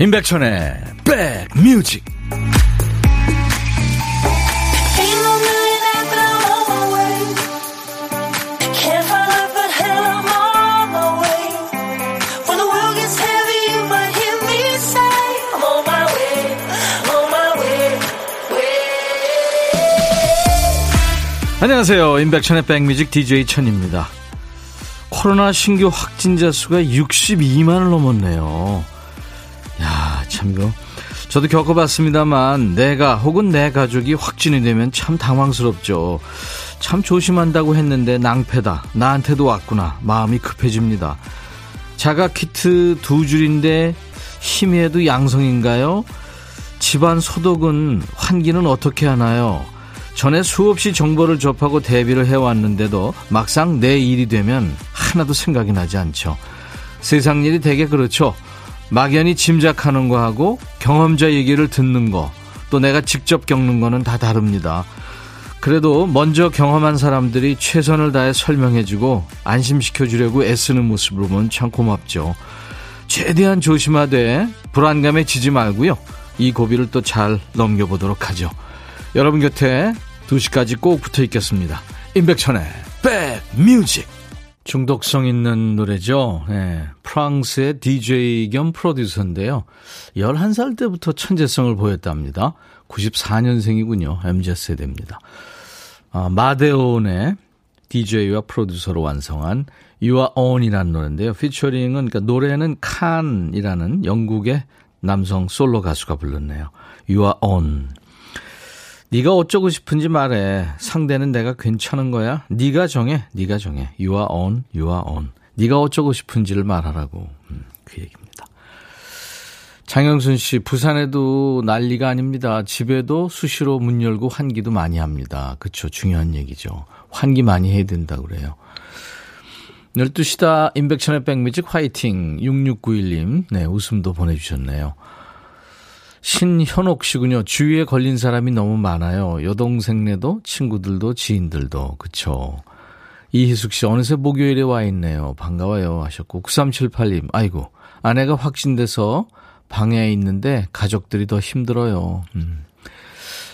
임백천의 백뮤직 안녕하세요. 임백천의 백뮤직 DJ 천입니다. 코로나 신규 확진자 수가 62만을 넘었네요. 야, 참, 이거. 저도 겪어봤습니다만, 내가 혹은 내 가족이 확진이 되면 참 당황스럽죠. 참 조심한다고 했는데 낭패다. 나한테도 왔구나. 마음이 급해집니다. 자가 키트 두 줄인데 힘에도 양성인가요? 집안 소독은 환기는 어떻게 하나요? 전에 수없이 정보를 접하고 대비를 해왔는데도 막상 내 일이 되면 하나도 생각이 나지 않죠. 세상 일이 되게 그렇죠. 막연히 짐작하는 거하고 경험자 얘기를 듣는 거, 또 내가 직접 겪는 거는 다 다릅니다. 그래도 먼저 경험한 사람들이 최선을 다해 설명해주고 안심시켜주려고 애쓰는 모습을 보면 참 고맙죠. 최대한 조심하되 불안감에 지지 말고요. 이 고비를 또 잘 넘겨보도록 하죠. 여러분 곁에 2시까지 꼭 붙어 있겠습니다. 임백천의 백뮤직. 중독성 있는 노래죠. 네, 프랑스의 DJ 겸 프로듀서인데요. 11살 때부터 천재성을 보였답니다. 94년생이군요. MZ세대입니다. 아, 마데온의 DJ와 프로듀서로 완성한 You Are On이라는 노래인데요. 피처링은, 그러니까 노래는 칸이라는 영국의 남성 솔로 가수가 불렀네요. You Are On. 네가 어쩌고 싶은지 말해. 상대는 내가 괜찮은 거야. 네가 정해. 네가 정해. You are on. You are on. 네가 어쩌고 싶은지를 말하라고. 음, 그 얘기입니다. 장영순 씨, 부산에도 난리가 아닙니다. 집에도 수시로 문 열고 환기도 많이 합니다. 그쵸. 중요한 얘기죠. 환기 많이 해야 된다고 그래요. 12시다 인백천의 백뮤직 화이팅 6691님 네 웃음도 보내주셨네요. 신현옥 씨군요. 주위에 걸린 사람이 너무 많아요. 여동생네도 친구들도 지인들도 그쵸. 이희숙 씨 어느새 목요일에 와 있네요. 반가워요 하셨고 9378님 아이고 아내가 확진돼서 방에 있는데 가족들이 더 힘들어요. 음.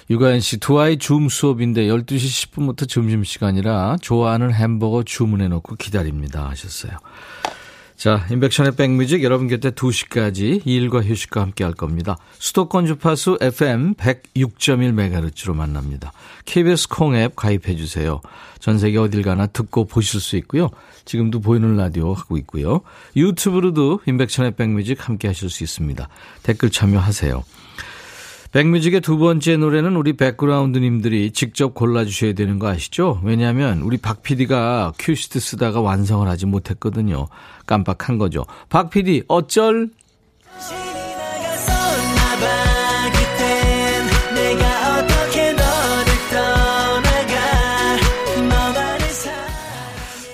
유가연 씨, 두 아이 줌 수업인데 12시 10분부터 점심시간이라 좋아하는 햄버거 주문해놓고 기다립니다. 하셨어요. 자, 임백천의 백뮤직 여러분 곁에 2시까지 일과 휴식과 함께 할 겁니다. 수도권 주파수 FM 106.1MHz로 만납니다. KBS 콩앱 가입해 주세요. 전 세계 어딜 가나 듣고 보실 수 있고요. 지금도 보이는 라디오 하고 있고요. 유튜브로도 임백천의 백뮤직 함께 하실 수 있습니다. 댓글 참여하세요. 백뮤직의 두 번째 노래는 우리 백그라운드님들이 직접 골라주셔야 되는 거 아시죠? 왜냐하면 우리 박 PD가 큐시트 쓰다가 완성을 하지 못했거든요. 깜빡한 거죠. 박 PD 어쩔?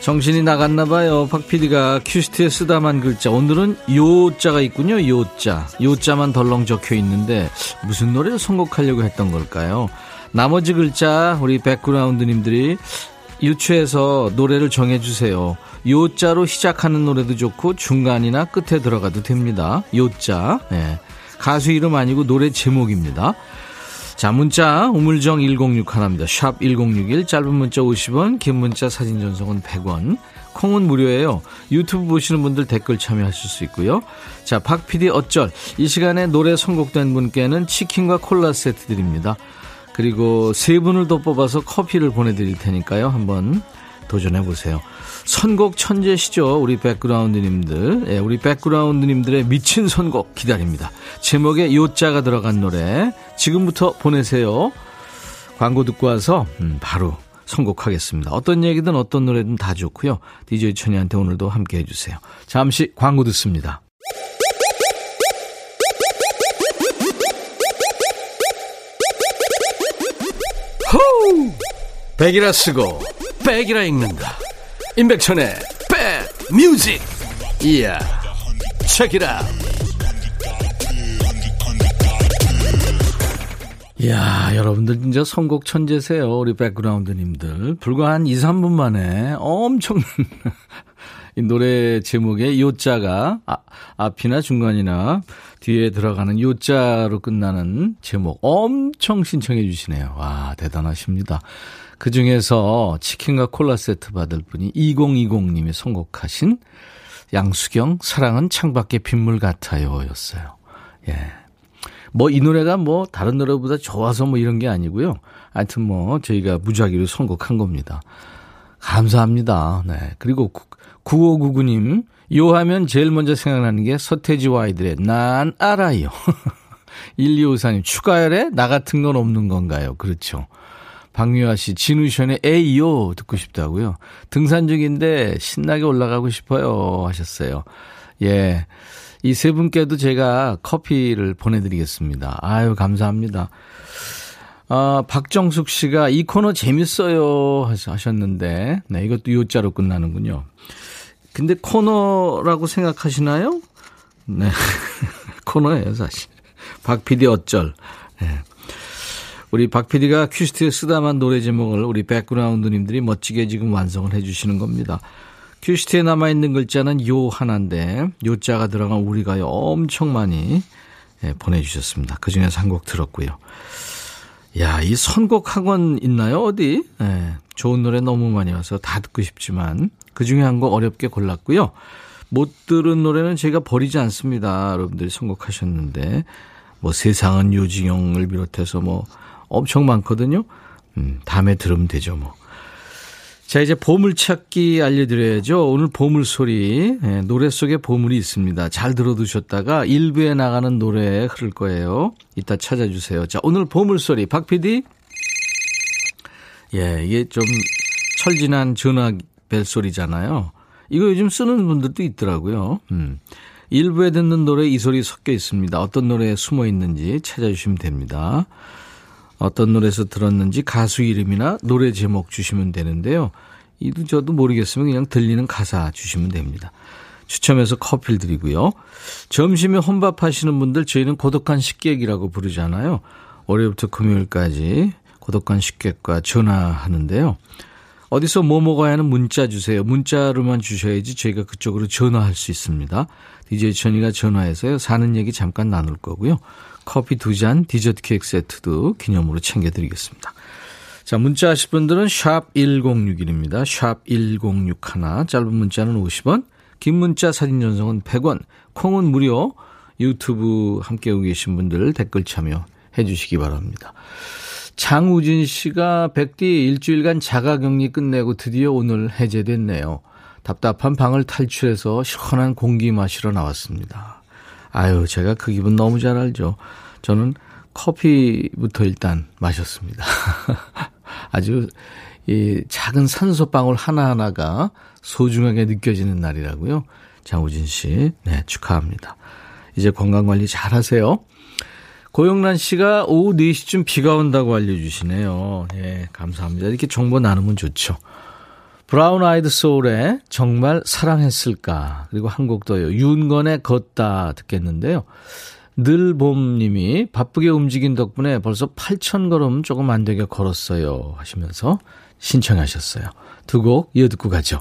정신이 나갔나 봐요. 박 PD가 큐시트에 쓰다만 글자. 오늘은 요자가 있군요. 요자. 요자만 덜렁 적혀 있는데 무슨 노래를 선곡하려고 했던 걸까요? 나머지 글자 우리 백그라운드님들이 유추해서 노래를 정해주세요. 요자로 시작하는 노래도 좋고 중간이나 끝에 들어가도 됩니다. 요자. 네. 가수 이름 아니고 노래 제목입니다. 자, 문자 우물정 106 하나입니다. 샵 1061, 짧은 문자 50원, 긴 문자 사진 전송은 100원. 콩은 무료예요. 유튜브 보시는 분들 댓글 참여하실 수 있고요. 자, 박PD 어쩔. 이 시간에 노래 선곡된 분께는 치킨과 콜라 세트 드립니다. 그리고 세 분을 더 뽑아서 커피를 보내드릴 테니까요. 한번 도전해 보세요. 선곡 천재시죠. 우리 백그라운드님들. 예, 우리 백그라운드님들의 미친 선곡 기다립니다. 제목에 요자가 들어간 노래 지금부터 보내세요. 광고 듣고 와서 음, 바로 선곡하겠습니다. 어떤 얘기든 어떤 노래든 다 좋고요. DJ 천이한테 오늘도 함께 해주세요. 잠시 광고 듣습니다. 호우! 백이라 쓰고 백이라 읽는다. 임백천의 백 뮤직 이야 책이라 이야 여러분들 진짜 선곡 천재세요 우리 백그라운드님들 불과 한 2, 3분 만에 엄청난 이 노래 제목에 요자가 아, 앞이나 중간이나 뒤에 들어가는 요자로 끝나는 제목 엄청 신청해 주시네요. 와, 대단하십니다. 그 중에서 치킨과 콜라 세트 받을 분이 2020님이 선곡하신 양수경 사랑은 창밖의 빗물 같아요 였어요. 예. 뭐 이 노래가 뭐 다른 노래보다 좋아서 뭐 이런 게 아니고요. 하여튼 뭐 저희가 무작위로 선곡한 겁니다. 감사합니다. 네. 그리고 9599님, 요 하면 제일 먼저 생각나는 게 서태지와 아이들의 난 알아요. 1254님, 추가열에 나 같은 건 없는 건가요? 그렇죠. 박미화 씨, 진우션의 에이요 듣고 싶다고요. 등산 중인데 신나게 올라가고 싶어요 하셨어요. 예. 이 세 분께도 제가 커피를 보내드리겠습니다. 아유, 감사합니다. 아, 박정숙 씨가 이 코너 재밌어요 하셨는데, 네, 이것도 요자로 끝나는군요. 근데 코너라고 생각하시나요? 네. 코너예요, 사실. 박 PD 어쩔. 네. 우리 박 PD가 큐시트에 쓰다만 노래 제목을 우리 백그라운드님들이 멋지게 지금 완성을 해주시는 겁니다. 큐시트에 남아있는 글자는 요 하나인데, 요자가 들어간 우리가요 엄청 많이 예, 보내주셨습니다. 그 중에서 한 곡 들었고요. 야, 이 선곡 학원 있나요? 어디? 예, 좋은 노래 너무 많이 와서 다 듣고 싶지만, 그 중에 한 곡 어렵게 골랐고요. 못 들은 노래는 제가 버리지 않습니다. 여러분들이 선곡하셨는데, 뭐 세상은 요지경을 비롯해서 뭐 엄청 많거든요. 음, 다음에 들으면 되죠, 뭐. 자, 이제 보물찾기 알려드려야죠. 오늘 보물소리, 네, 노래 속에 보물이 있습니다. 잘 들어두셨다가 일부에 나가는 노래 흐를 거예요. 이따 찾아주세요. 자, 오늘 보물소리, 박 PD? 예, 이게 좀 철진한 전화 벨 소리잖아요. 이거 요즘 쓰는 분들도 있더라고요. 음. 일부에 듣는 노래 이 소리 섞여 있습니다. 어떤 노래에 숨어 있는지 찾아주시면 됩니다. 어떤 노래에서 들었는지 가수 이름이나 노래 제목 주시면 되는데요. 이도 저도 모르겠으면 그냥 들리는 가사 주시면 됩니다. 추첨해서 커피를 드리고요. 점심에 혼밥 하시는 분들 저희는 고독한 식객이라고 부르잖아요. 월요일부터 금요일까지 고독한 식객과 전화하는데요. 어디서 뭐 먹어야 하는 문자 주세요. 문자로만 주셔야지 저희가 그쪽으로 전화할 수 있습니다. DJ 천이가 전화해서요. 사는 얘기 잠깐 나눌 거고요. 커피 두 잔, 디저트 케이크 세트도 기념으로 챙겨드리겠습니다. 자, 문자 하실 분들은 샵 1061입니다. 샵 1061. 짧은 문자는 50원, 긴 문자 사진 전송은 100원, 콩은 무료, 유튜브 함께하고 계신 분들 댓글 참여해 주시기 바랍니다. 장우진 씨가 백디 일주일간 자가격리 끝내고 드디어 오늘 해제됐네요. 답답한 방을 탈출해서 시원한 공기 마시러 나왔습니다. 아유, 제가 그 기분 너무 잘 알죠. 저는 커피부터 일단 마셨습니다. 아주 이 작은 산소방울 하나하나가 소중하게 느껴지는 날이라고요. 장우진 씨, 네, 축하합니다. 이제 건강관리 잘 하세요. 고영란 씨가 오후 4시쯤 비가 온다고 알려주시네요. 예, 감사합니다. 이렇게 정보 나누면 좋죠. 브라운 아이드 소울의 정말 사랑했을까 그리고 한 곡 더요. 윤건의 걷다 듣겠는데요. 늘봄님이 바쁘게 움직인 덕분에 벌써 8천 걸음 조금 안 되게 걸었어요 하시면서 신청하셨어요. 두 곡 이어 듣고 가죠.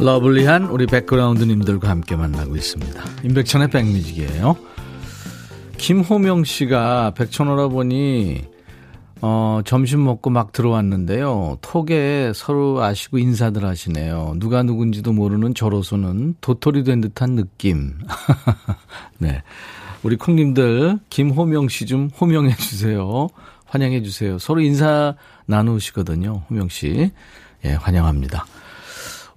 러블리한 우리 백그라운드님들과 함께 만나고 있습니다. 임백천의 백뮤직이에요. 김호명 씨가 백천오라보니 어, 점심 먹고 막 들어왔는데요. 톡에 서로 아시고 인사들 하시네요. 누가 누군지도 모르는 저로서는 도토리 된 듯한 느낌. 네. 우리 콩님들, 김호명 씨 좀 호명해 주세요. 환영해 주세요. 서로 인사 나누시거든요. 호명 씨. 예, 환영합니다.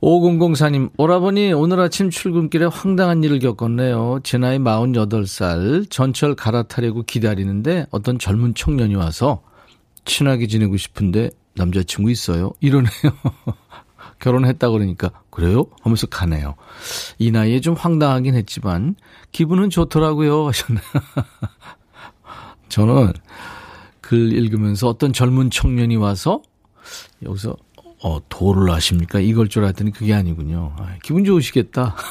5004님, 오라버니 오늘 아침 출근길에 황당한 일을 겪었네요. 제 나이 48살, 전철 갈아타려고 기다리는데 어떤 젊은 청년이 와서 친하게 지내고 싶은데 남자친구 있어요? 이러네요. 결혼했다 그러니까 그래요? 하면서 가네요. 이 나이에 좀 황당하긴 했지만, 기분은 좋더라고요. 하셨네. 저는 글 읽으면서 어떤 젊은 청년이 와서, 여기서, 어, 도를 하십니까? 이걸 줄 알았더니 그게 아니군요. 아, 기분 좋으시겠다.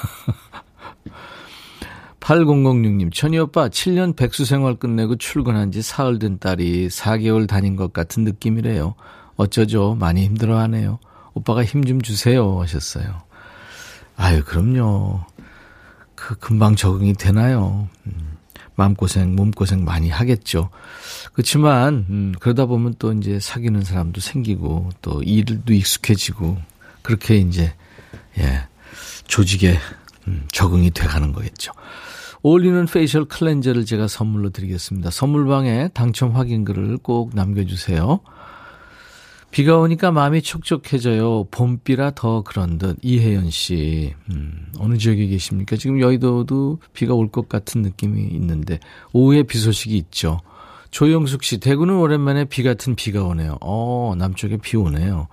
8006님, 천희 오빠, 7년 백수 생활 끝내고 출근한 지 사흘 된 딸이 4개월 다닌 것 같은 느낌이래요. 어쩌죠? 많이 힘들어 하네요. 오빠가 힘 좀 주세요. 하셨어요. 아유, 그럼요. 그, 금방 적응이 되나요? 음, 마음고생, 몸고생 많이 하겠죠. 그렇지만, 음, 그러다 보면 또 이제 사귀는 사람도 생기고, 또 일도 익숙해지고, 그렇게 이제, 예, 조직에, 음, 적응이 돼 가는 거겠죠. 어울리는 페이셜 클렌저를 제가 선물로 드리겠습니다. 선물방에 당첨 확인글을 꼭 남겨주세요. 비가 오니까 마음이 촉촉해져요. 봄비라 더 그런 듯. 이혜연 씨. 음, 어느 지역에 계십니까? 지금 여의도도 비가 올 것 같은 느낌이 있는데, 오후에 비 소식이 있죠. 조영숙 씨, 대구는 오랜만에 비 같은 비가 오네요. 어, 남쪽에 비 오네요.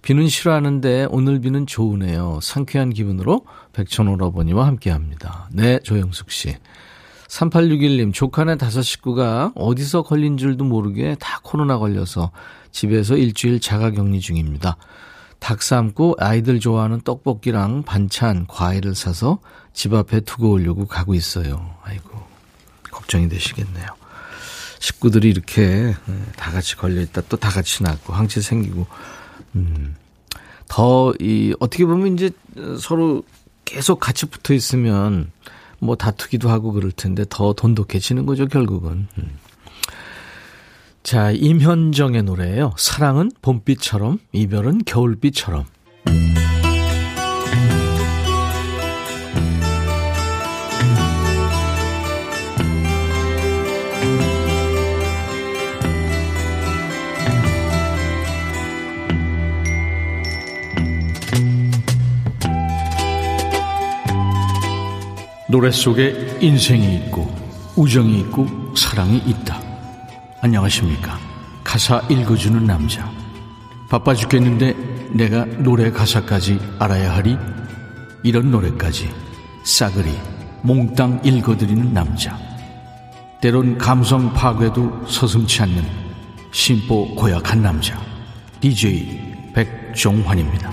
비는 싫어하는데 오늘 비는 좋으네요. 상쾌한 기분으로 백천오라버니와 함께 합니다. 네, 조영숙 씨. 3861님, 조카네 다섯 식구가 어디서 걸린 줄도 모르게 다 코로나 걸려서 집에서 일주일 자가 격리 중입니다. 닭 삶고 아이들 좋아하는 떡볶이랑 반찬, 과일을 사서 집 앞에 두고 오려고 가고 있어요. 아이고, 걱정이 되시겠네요. 식구들이 이렇게 예, 다 같이 걸려있다 또 다 같이 낳고 항체 생기고, 음, 더, 이, 어떻게 보면 이제 서로 계속 같이 붙어 있으면 뭐 다투기도 하고 그럴 텐데 더 돈독해지는 거죠, 결국은. 음. 자, 임현정의 노래예요. 사랑은 봄비처럼, 이별은 겨울비처럼. 노래 속에 인생이 있고 우정이 있고 사랑이 있다. 안녕하십니까. 가사 읽어주는 남자. 바빠 죽겠는데 내가 노래 가사까지 알아야 하리? 이런 노래까지 싸그리 몽땅 읽어드리는 남자. 때론 감성 파괴도 서슴치 않는 심보 고약한 남자. DJ 백종환입니다.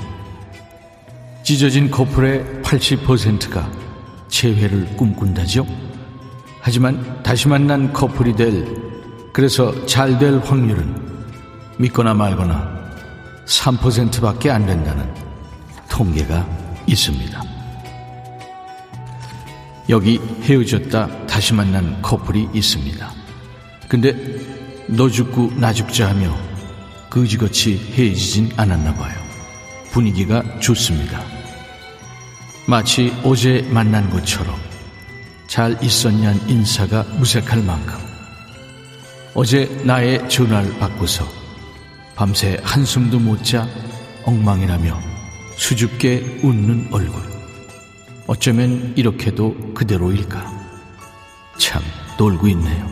찢어진 커플의 80%가 재회를 꿈꾼다죠. 하지만 다시 만난 커플이 될 그래서 잘 될 확률은 믿거나 말거나 3%밖에 안 된다는 통계가 있습니다. 여기 헤어졌다 다시 만난 커플이 있습니다. 근데 너 죽고 나 죽자 하며 그지같이 헤어지진 않았나 봐요. 분위기가 좋습니다. 마치 어제 만난 것처럼 잘 있었냐는 인사가 무색할 만큼 어제 나의 전화를 받고서 밤새 한숨도 못 자 엉망이라며 수줍게 웃는 얼굴 어쩌면 이렇게도 그대로일까 참 놀고 있네요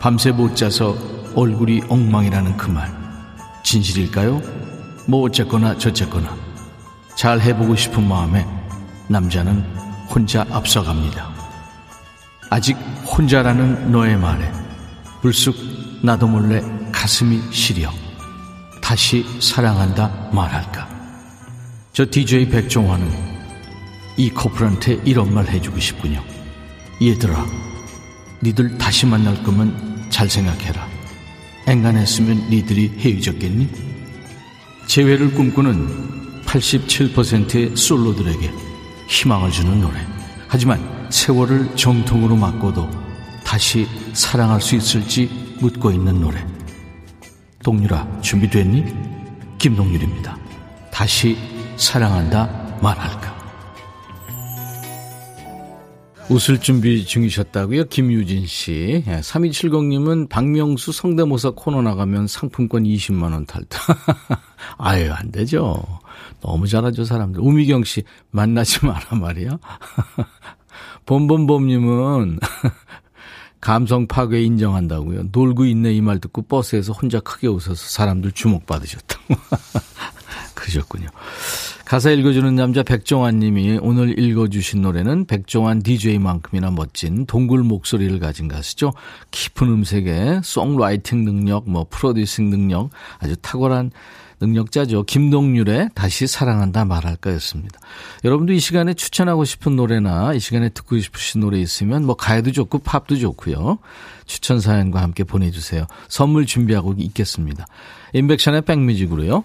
밤새 못 자서 얼굴이 엉망이라는 그 말 진실일까요? 뭐 어쨌거나 저쨌거나 잘 해보고 싶은 마음에 남자는 혼자 앞서갑니다. 아직 혼자라는 너의 말에 불쑥 나도 몰래 가슴이 시려 다시 사랑한다 말할까. 저 DJ 백종환은 이 커플한테 이런 말 해주고 싶군요. 얘들아, 니들 다시 만날 거면 잘 생각해라. 앵간했으면 니들이 헤어졌겠니? 재회를 꿈꾸는 87%의 솔로들에게 희망을 주는 노래. 하지만 세월을 정통으로 맞고도 다시 사랑할 수 있을지 묻고 있는 노래. 동률아, 준비됐니? 김동률입니다. 다시 사랑한다 말할까? 웃을 준비 중이셨다고요? 김유진 씨. 3270님은 예, 박명수 성대모사 코너 나가면 상품권 20만원 탈다. 아유, 안 되죠. 너무 잘하죠, 사람들. 우미경 씨, 만나지 마라 말이야. 봄봄봄님은 감성 파괴 인정한다고요. 놀고 있네 이 말 듣고 버스에서 혼자 크게 웃어서 사람들 주목받으셨다고. 그러셨군요. 가사 읽어주는 남자 백종환 님이 오늘 읽어주신 노래는 백종환 DJ만큼이나 멋진 동굴 목소리를 가진 가수죠. 깊은 음색에 송라이팅 능력, 뭐 프로듀싱 능력 아주 탁월한 능력자죠. 김동률의 다시 사랑한다 말할까였습니다. 여러분도 이 시간에 추천하고 싶은 노래나 이 시간에 듣고 싶으신 노래 있으면 뭐 가요도 좋고 팝도 좋고요. 추천 사연과 함께 보내주세요. 선물 준비하고 있겠습니다. 인백션의 백뮤직으로요.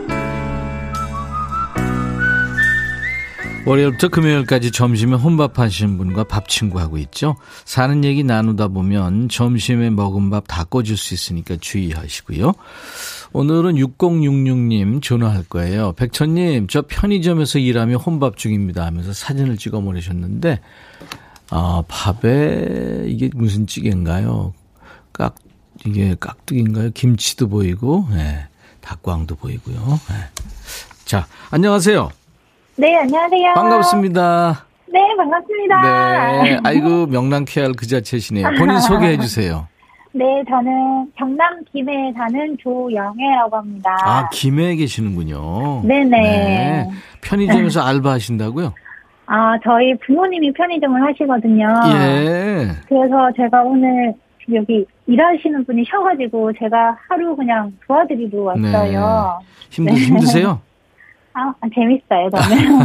월요일부터 금요일까지 점심에 혼밥 하시는 분과 밥 친구 하고 있죠. 사는 얘기 나누다 보면 점심에 먹은 밥 다 꺼질 수 있으니까 주의하시고요. 오늘은 6066님 전화할 거예요. 백천님, 저 편의점에서 일하며 혼밥 중입니다 하면서 사진을 찍어 보내셨는데, 아, 밥에 이게 무슨 찌개인가요? 깍, 이게 깍두기인가요? 김치도 보이고, 네, 닭광도 보이고요. 네. 자, 안녕하세요. 네, 안녕하세요. 반갑습니다. 네, 반갑습니다. 네, 아이고, 명랑케알 그 자체시네요. 본인 소개해 주세요. 네, 저는 경남 김해에 사는 조영애라고 합니다. 아, 김해에 계시는군요. 네네. 네. 편의점에서 알바하신다고요? 아, 저희 부모님이 편의점을 하시거든요. 예. 그래서 제가 오늘 여기 일하시는 분이 셔가지고 제가 하루 그냥 도와드리러 왔어요. 네. 힘드, 네. 힘드세요? 아, 재밌어요, 저는.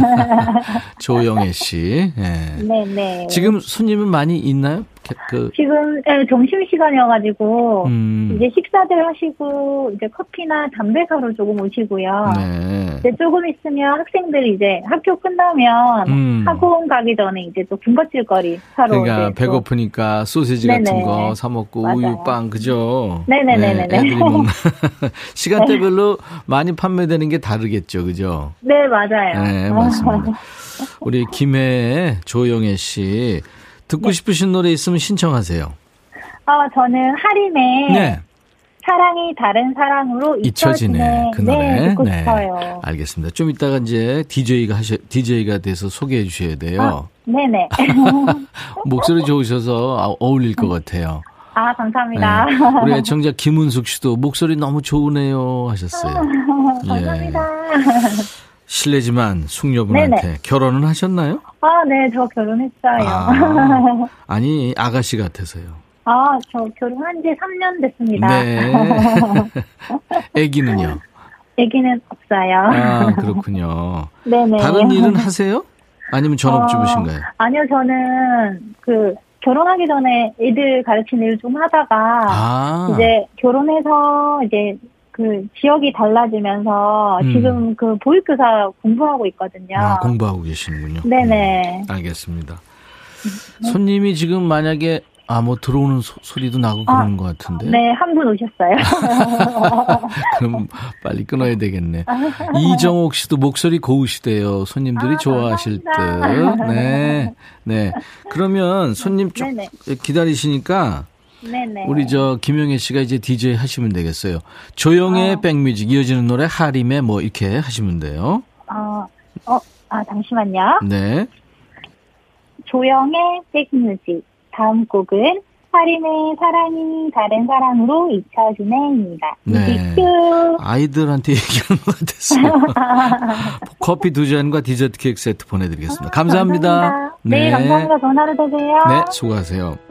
조영애 씨. 네. 네네. 지금 손님은 많이 있나요? 그 지금 네, 점심 시간이어가지고 음. 이제 식사들 하시고 이제 커피나 담배 사러 조금 오시고요. 네. 이제 조금 있으면 학생들 이제 학교 끝나면 음. 학원 가기 전에 이제 또 군것질 거리 사러 그러니까 배고프니까 네네. 같은 거 사 먹고 우유 빵 그죠? 네네네네. 네, 시간대별로 많이 판매되는 게 다르겠죠, 그죠? 네 맞아요. 네 맞습니다. 우리 김해 조영애 씨. 듣고 네. 싶으신 노래 있으면 신청하세요. 아, 저는 하림의 네. 사랑이 다른 사랑으로 잊혀지네. 그 노래. 네, 듣고 네. 싶어요. 알겠습니다. 좀 이따가 이제 DJ가 하셔, DJ가 돼서 소개해 주셔야 돼요. 아, 네네. 목소리 좋으셔서 아, 어울릴 것 같아요. 아, 감사합니다. 네. 우리 애청자 김은숙 씨도 목소리 너무 좋으네요 하셨어요. 아, 감사합니다. 예. 실례지만 숙녀분한테 네네. 결혼은 하셨나요? 아, 네, 저 결혼했어요. 아, 아니, 아가씨 같아서요. 아, 저 결혼한 지 3년 됐습니다. 네. 아기는요? 아기는 없어요. 아, 그렇군요. 네네. 다른 일은 하세요? 아니면 전업주부신가요? 어, 아니요, 저는 그 결혼하기 전에 애들 가르치는 일좀 하다가 아. 이제 결혼해서 이제 그 지역이 달라지면서 음. 지금 그 보육교사 공부하고 있거든요. 아, 공부하고 계시는군요. 네네. 음, 알겠습니다. 손님이 지금 만약에 아, 뭐 들어오는 소, 리도 나고 아, 그러는 것 같은데. 네, 한 분 오셨어요. 그럼 빨리 끊어야 되겠네. 이정옥 씨도 목소리 고우시대요. 손님들이 아, 좋아하실 감사합니다. 듯. 네. 네. 그러면 손님 쭉 네네. 기다리시니까 네네. 우리 저 김영애 씨가 이제 DJ 하시면 되겠어요. 조영의 어. 백뮤직 이어지는 노래 하림의 뭐 이렇게 하시면 돼요. 어, 어, 아 잠시만요. 네. 조영의 백뮤직 다음 곡은 하림의 사랑이 다른 사랑으로 잊혀지네입니다. 네. 아이들한테 얘기하는 것 같았어요. 커피 두 잔과 디저트 케이크 세트 보내드리겠습니다. 감사합니다. 감사합니다. 네, 네, 감사합니다. 전화로 되세요. 네, 수고하세요.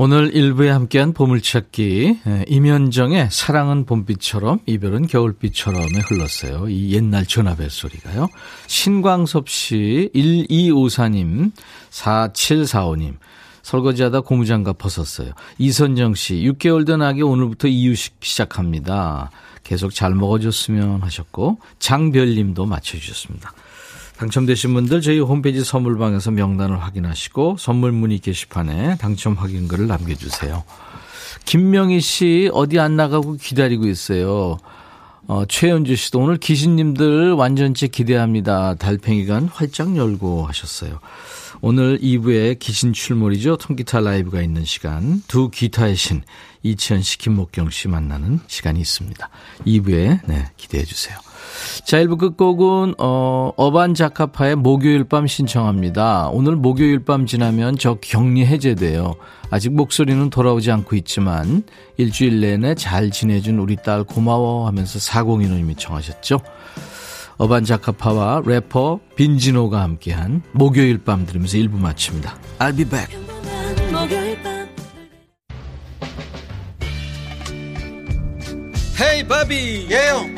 오늘 일부에 함께한 보물찾기 임현정의 사랑은 봄비처럼 이별은 겨울비처럼에 흘렀어요. 이 옛날 전화벨 소리가요. 신광섭 씨 1254님 4745님 설거지하다 고무장갑 벗었어요. 이선정 씨 6개월 된 아기 오늘부터 이유식 시작합니다. 계속 잘 먹어줬으면 하셨고 장별님도 맞춰주셨습니다. 당첨되신 분들 저희 홈페이지 선물방에서 명단을 확인하시고 선물 문의 게시판에 당첨 확인글을 남겨주세요. 김명희 씨 어디 안 나가고 기다리고 있어요. 어, 최현주 씨도 오늘 기신님들 완전체 기대합니다. 달팽이관 활짝 열고 하셨어요. 오늘 2부에 기신 출몰이죠. 통기타 라이브가 있는 시간. 두 기타의 신, 이치현 씨, 김목경 씨 만나는 시간이 있습니다. 2부에, 네, 기대해 주세요. 자, 1부 끝곡은, 어, 어반 자카파의 목요일 밤 신청합니다. 오늘 목요일 밤 지나면 저 격리 해제돼요. 아직 목소리는 돌아오지 않고 있지만, 일주일 내내 잘 지내준 우리 딸 고마워 하면서 402호님이 청하셨죠. 어반 자카파와 래퍼 빈지노가 함께한 목요일 밤 들으면서 1부 마칩니다. I'll be back. 헤이 바비 예영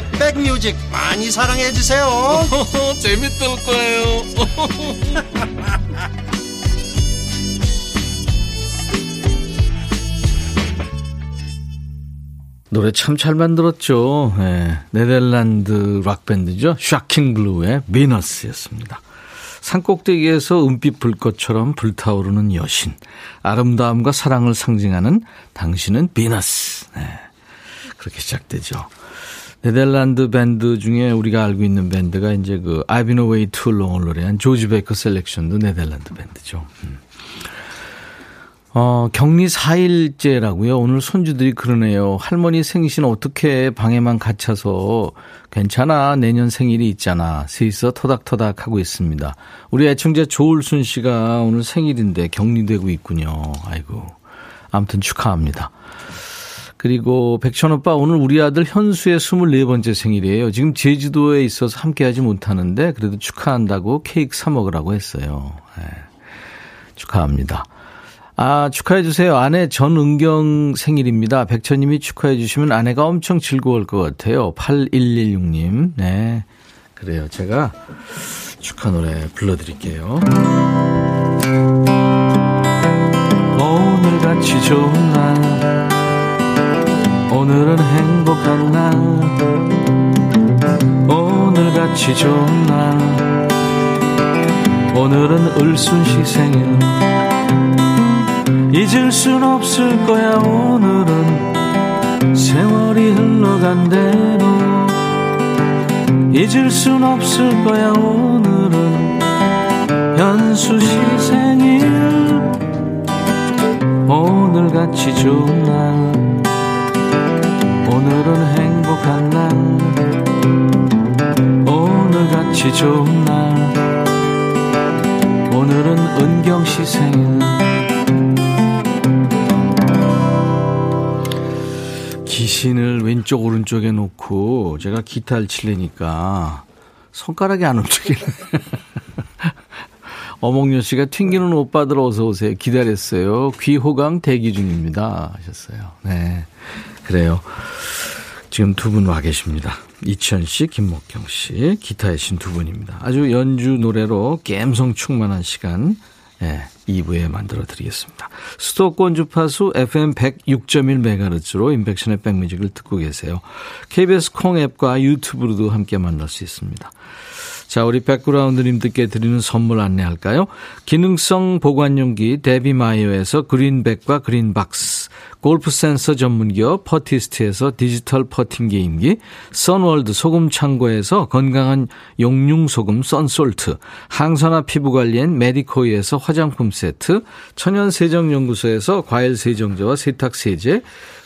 백뮤직 많이 사랑해 주세요. 재밌을 거예요. 노래 참 잘 만들었죠. 네, 네덜란드 락밴드죠. 쇼킹 블루의 비너스였습니다. 산꼭대기에서 은빛 불꽃처럼 불타오르는 여신. 아름다움과 사랑을 상징하는 당신은 비너스. 네. 그렇게 시작되죠. 네덜란드 밴드 중에 우리가 알고 있는 밴드가 이제 그 I've been away too long을 노래한 조지 베이커 셀렉션도 네덜란드 밴드죠. 음. 어, 격리 4일째라고요. 오늘 손주들이 그러네요. 할머니 생신 어떻게 방에만 갇혀서 괜찮아. 내년 생일이 있잖아. 셋이서 토닥토닥 하고 있습니다. 우리 애청자 조울순 씨가 오늘 생일인데 격리되고 있군요. 아이고. 아무튼 축하합니다. 그리고 백천 오빠 오늘 우리 아들 현수의 24번째 생일이에요. 지금 제주도에 있어서 함께 하지 못하는데 그래도 축하한다고 케이크 사 먹으라고 했어요. 네. 축하합니다. 아, 축하해 주세요. 아내 전은경 생일입니다. 백천님이 축하해 주시면 아내가 엄청 즐거울 것 같아요. 8116님. 네. 그래요. 제가 축하 노래 불러드릴게요. 오늘같이 좋은 날, 오늘은 행복한 날, 오늘같이 좋은 날, 오늘은 을순시 생일, 잊을 순 없을 거야 오늘은. 세월이 흘러간 대로. 잊을 순 없을 거야 오늘은. 현수 시 생일. 오늘같이 좋은 날 오늘은 행복한 날 오늘같이 좋은 날 오늘은 은경 씨 생일 기신을 왼쪽 오른쪽에 놓고 제가 기타를 치려니까 손가락이 안 움직이네. 어몽여 씨가 튕기는 오빠들 어서 오세요. 기다렸어요. 귀호강 대기 중입니다. 하셨어요. 네. 그래요. 지금 두 분 와 계십니다. 이천 씨, 김목경 씨, 기타의 신 두 분입니다. 아주 연주 노래로 갬성 충만한 시간 예, 2부에 만들어 드리겠습니다. 수도권 주파수 FM 106.1MHz로 인백션의 백뮤직을 듣고 계세요. KBS 콩 앱과 유튜브로도 함께 만날 수 있습니다. 자, 우리 백그라운드님들께 드리는 선물 안내할까요? 기능성 보관용기 데비마이어에서 그린백과 그린박스 골프 센서 전문기업 퍼티스트에서 디지털 퍼팅 게임기, 선월드 소금 창고에서 건강한 용융 소금 썬솔트, 항산화 피부 관리엔 메디코이에서 화장품 세트, 천연 세정 연구소에서 과일 세정제와 세탁 세제,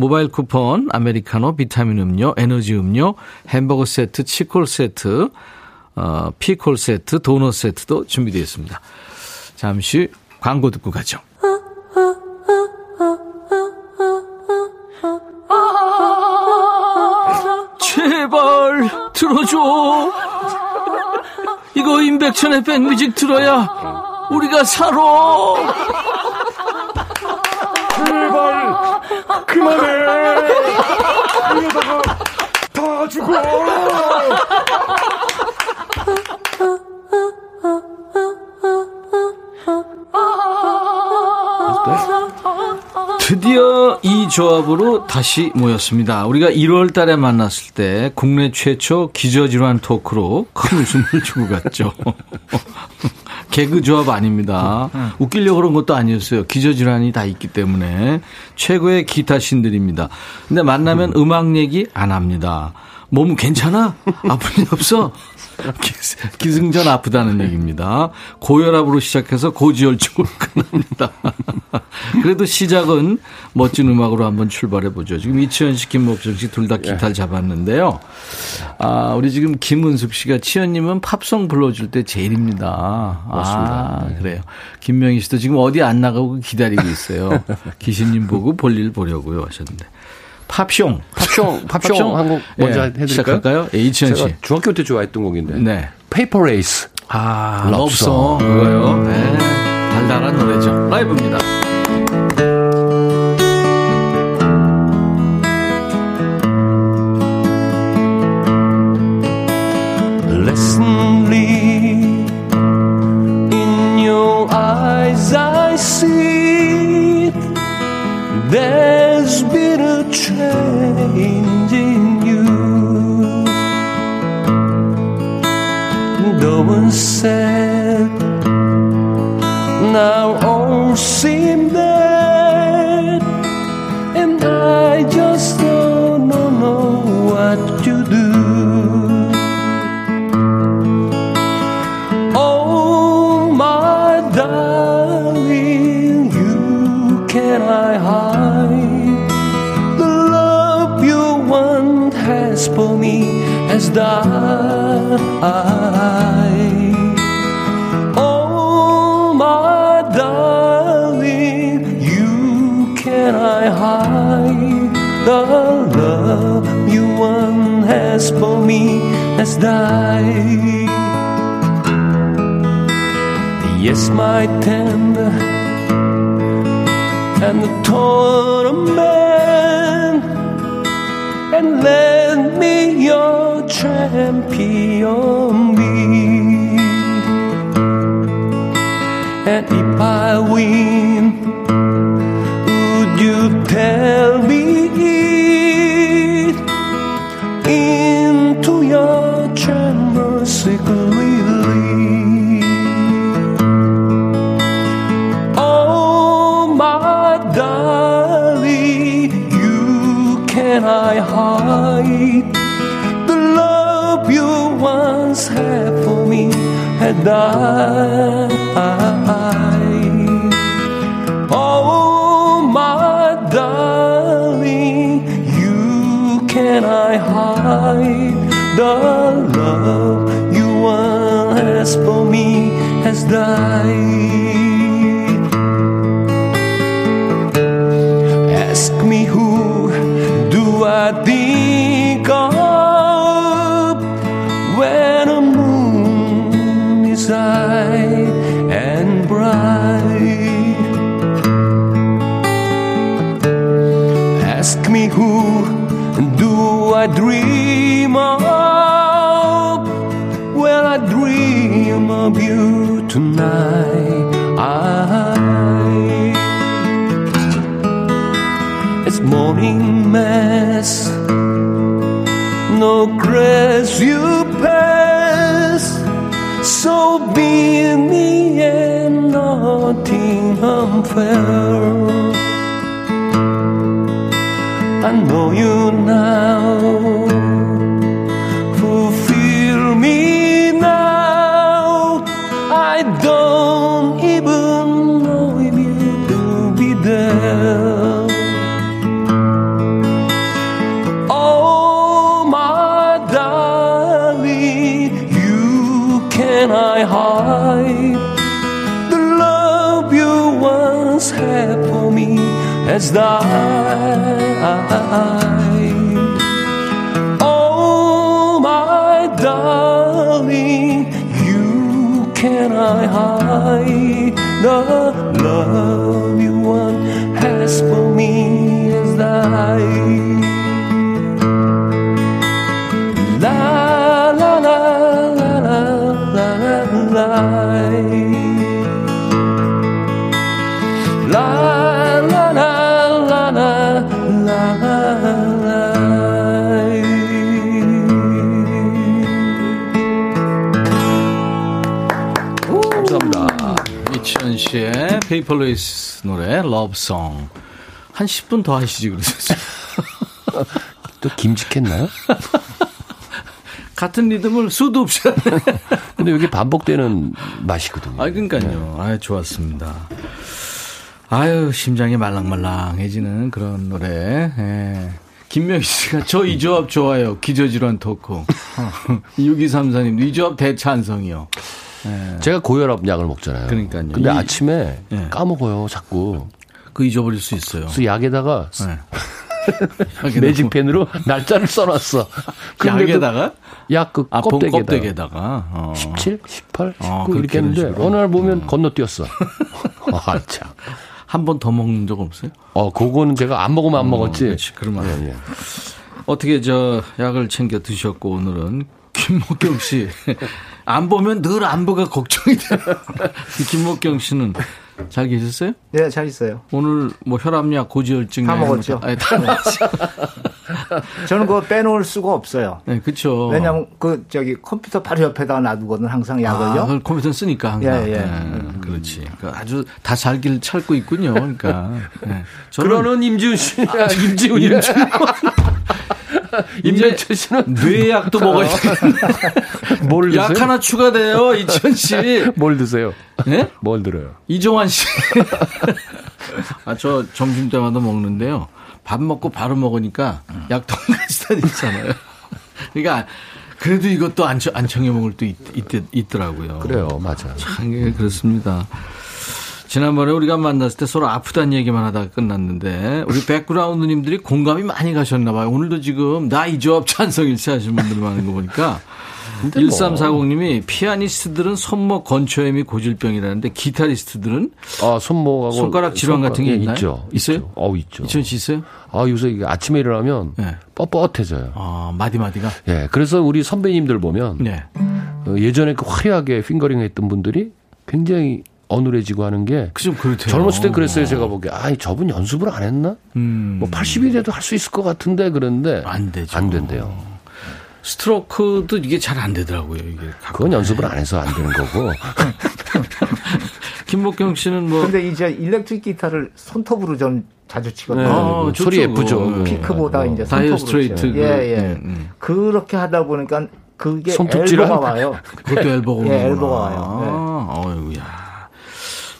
모바일 쿠폰, 아메리카노, 비타민 음료, 에너지 음료, 햄버거 세트, 치콜 세트, 어, 피콜 세트, 도넛 세트도 준비되어 있습니다. 잠시 광고 듣고 가죠. 제발 들어줘. 이거 임백천의 백뮤직 들어야 우리가 살아. 제발 그만해. 이러다가 다 죽어. 드디어 이 조합으로 다시 모였습니다. 우리가 1월 달에 만났을 때 국내 최초 기저질환 토크로 큰 웃음을 주고 갔죠. 개그 조합 아닙니다. 웃기려고 그런 것도 아니었어요. 기저질환이 다 있기 때문에 최고의 기타 신들입니다. 근데 만나면 음악 얘기 안 합니다. 몸 괜찮아? 아픈 일 없어? 기승전 아프다는 얘기입니다. 고혈압으로 시작해서 고지혈증으로 끝납니다. 그래도 시작은 멋진 음악으로 한번 출발해 보죠. 지금 이치현 씨, 김목정 씨 둘 다 기타를 잡았는데요. 아, 우리 지금 김은숙 씨가 치현님은 팝송 불러줄 때 제일입니다. 맞습니다. 아, 그래요. 김명희 씨도 지금 어디 안 나가고 기다리고 있어요. 기신님 보고 볼일 보려고요 하셨는데. 팝숑. 팝숑, 팝숑 한곡 먼저 예, 해드릴까요? 시작할까요? 예, 이치현 씨. 중학교 때 좋아했던 곡인데. 네. 페이퍼 레이스. 아. 럽송. 그거요. 네. 달달한 노래죠. 라이브입니다. Change in you. No one said has. Oh, my darling, you can I hide the love you once has for me has died. Yes, my tender and the tournament, and let me your champion be. And if I win, would you tell me had died. Oh, my darling, you can I hide the love you once for me has died. Ask me who do I dream of when I dream of you tonight. It's morning mass. No grace you pass, so beamy and nothing unfair. I know you now. Fulfill me now. I don't even know if you'll be there. Oh, my darling, you can I hide the love you once had for me as has died. Oh, my darling, you cannot hide the love 씨의 Paper Lace 노래 Love Song 한 10분 더 하시지 그러셨어요. 또 김직했나요? 같은 리듬을 수도 없이 하네. 근데 이게 반복되는 맛이거든요. 아, 그러니까요. 아, 좋았습니다. 아유, 심장이 말랑말랑해지는 그런 노래. 예. 김명희 씨가 저 이 조합 좋아요. 기저질환 토크. 6234님, 이 조합 대찬성이요. 네. 제가 고혈압 약을 먹잖아요. 그러니까요. 근데 이, 아침에 네. 까먹어요, 자꾸. 그 잊어버릴 수 있어요. 그래서 약에다가 네. 매직펜으로 날짜를 써놨어. 약에다가? 약그 아, 껍데기에다가. 껍데기에다가. 어. 17, 18, 19 어, 이렇게 했는데 어느 날 보면 음. 건너뛰었어. 아, 참. 한번더 먹는 적 없어요? 어, 그거는 제가 안 먹으면 안 어, 먹었지. 그렇지, 그러면. 예, 예. 어떻게 저 약을 챙겨 드셨고 오늘은 김목경 씨. 안 보면 늘 안보가 걱정이 돼요. 김목경 씨는 잘 계셨어요? 네, 잘 있어요. 오늘 뭐 혈압약, 고지혈증 다 먹었죠. 아니, 다 먹었죠. 저는 그거 빼놓을 수가 없어요. 네, 그렇죠. 왜냐하면 그 저기 컴퓨터 바로 옆에다가 놔두거든 항상 약을요. 아, 컴퓨터 쓰니까 항상. 예, 예. 네, 그렇지. 그러니까 아주 다 살길 찾고 있군요. 그러니까. 네. 그러는 임지훈 씨, 아, 임지훈이. 임지훈. 임재철 씨는 뇌약도 먹어야 뭘 드세요? 약 하나 추가돼요, 이천 씨. 뭘 드세요? 네? 뭘 들어요? 이종환 씨. 아, 저 점심 때마다 먹는데요. 밥 먹고 바로 먹으니까 약통 같이 다니잖아요. 그러니까 그래도 이것도 안, 안 청해 먹을 때 있, 있, 있더라고요. 그래요, 맞아요. 참, 예, 그렇습니다. 지난번에 우리가 만났을 때 서로 아프다는 얘기만 하다가 끝났는데 우리 백그라운드님들이 공감이 많이 가셨나 봐요. 오늘도 지금 나 이 조합 찬성일세 하시는 분들 많은 거 보니까 1340님이 뭐. 피아니스트들은 손목 건초염이 고질병이라는데 기타리스트들은 아, 손목하고 손가락 질환 손가락, 같은 게 있나요? 있죠. 있어요? 어, 있죠. 이천 씨 있어요? 아, 요새 이게 아침에 일어나면 네. 뻣뻣해져요. 아, 마디마디가? 예. 그래서 우리 선배님들 보면 네. 어, 예전에 그 화려하게 핑거링 했던 분들이 굉장히 어눌해지고 하는 게 그좀 그렇대요. 젊었을 땐 그랬어요. 제가 보기에 아, 저분 연습을 안 했나? 음. 뭐 80이 돼도 할 수 있을 것 같은데 그런데 안 되죠. 안 된대요. 스트로크도 이게 잘 안 되더라고요. 이게 그건 연습을 안 해서 안 되는 거고. 김목경 씨는 뭐 근데 이제 일렉트릭 기타를 손톱으로 좀 자주 치거든요. 네, 아, 소리 예쁘죠. 피크보다 어. 이제 손톱으로 스트레이트. 예, 예. 음, 음. 그렇게 하다 보니까 그게 엘보가 와요. 그것도 엘보가 예, 엘보가 와요. 아, 네.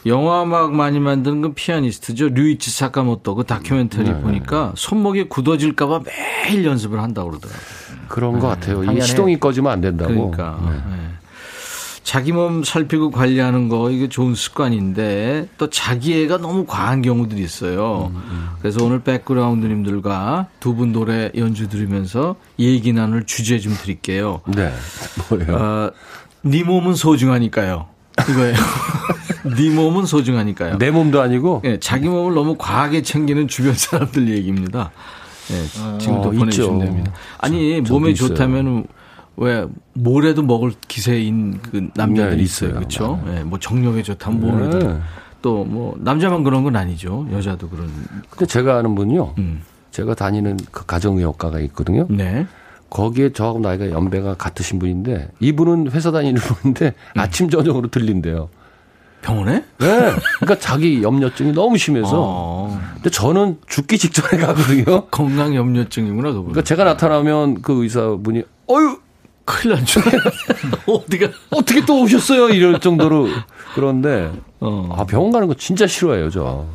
영화 음악 많이 만드는 건 피아니스트죠. 류이치 사카모토 그 다큐멘터리 네. 보니까 손목이 굳어질까봐 매일 연습을 한다고 그러더라고요. 그런 네. 것 같아요. 이 시동이 꺼지면 안 된다고. 그러니까. 네. 네. 자기 몸 살피고 관리하는 거 이게 좋은 습관인데 또 자기 애가 너무 과한 경우들이 있어요. 음, 음. 그래서 오늘 백그라운드님들과 두 분 노래 연주 들으면서 얘기 나눌 주제 좀 드릴게요. 네. 뭐예요? 어, 네 몸은 소중하니까요. 이거예요. 네 몸은 소중하니까요. 내 몸도 아니고. 네, 자기 몸을 너무 과하게 챙기는 주변 사람들 얘기입니다. 네, 지금도 어, 보내주시면 됩니다. 아니 저, 몸에 좋다면 왜 뭐래도 먹을 기세인 그 남자들이 네, 있어요, 그렇죠? 네, 뭐 정력에 좋다면 뭐래도 네. 또뭐 남자만 그런 건 아니죠, 여자도 그런. 근데 제가 아는 분요, 음. 제가 다니는 그 가정의학과가 있거든요. 네. 거기에 저하고 나이가 연배가 같으신 분인데 이분은 회사 다니는 분인데 음. 아침 저녁으로 들린대요. 병원에? 네. 그러니까 자기 염려증이 너무 심해서. 어. 근데 저는 죽기 직전에 가거든요. 건강 염려증이구나, 그분. 그러니까 제가 나타나면 그 의사분이 어유 큰일 난 줄. 어디가 어떻게 또 오셨어요? 이럴 정도로 그런데 어. 아 병원 가는 거 진짜 싫어해요, 저.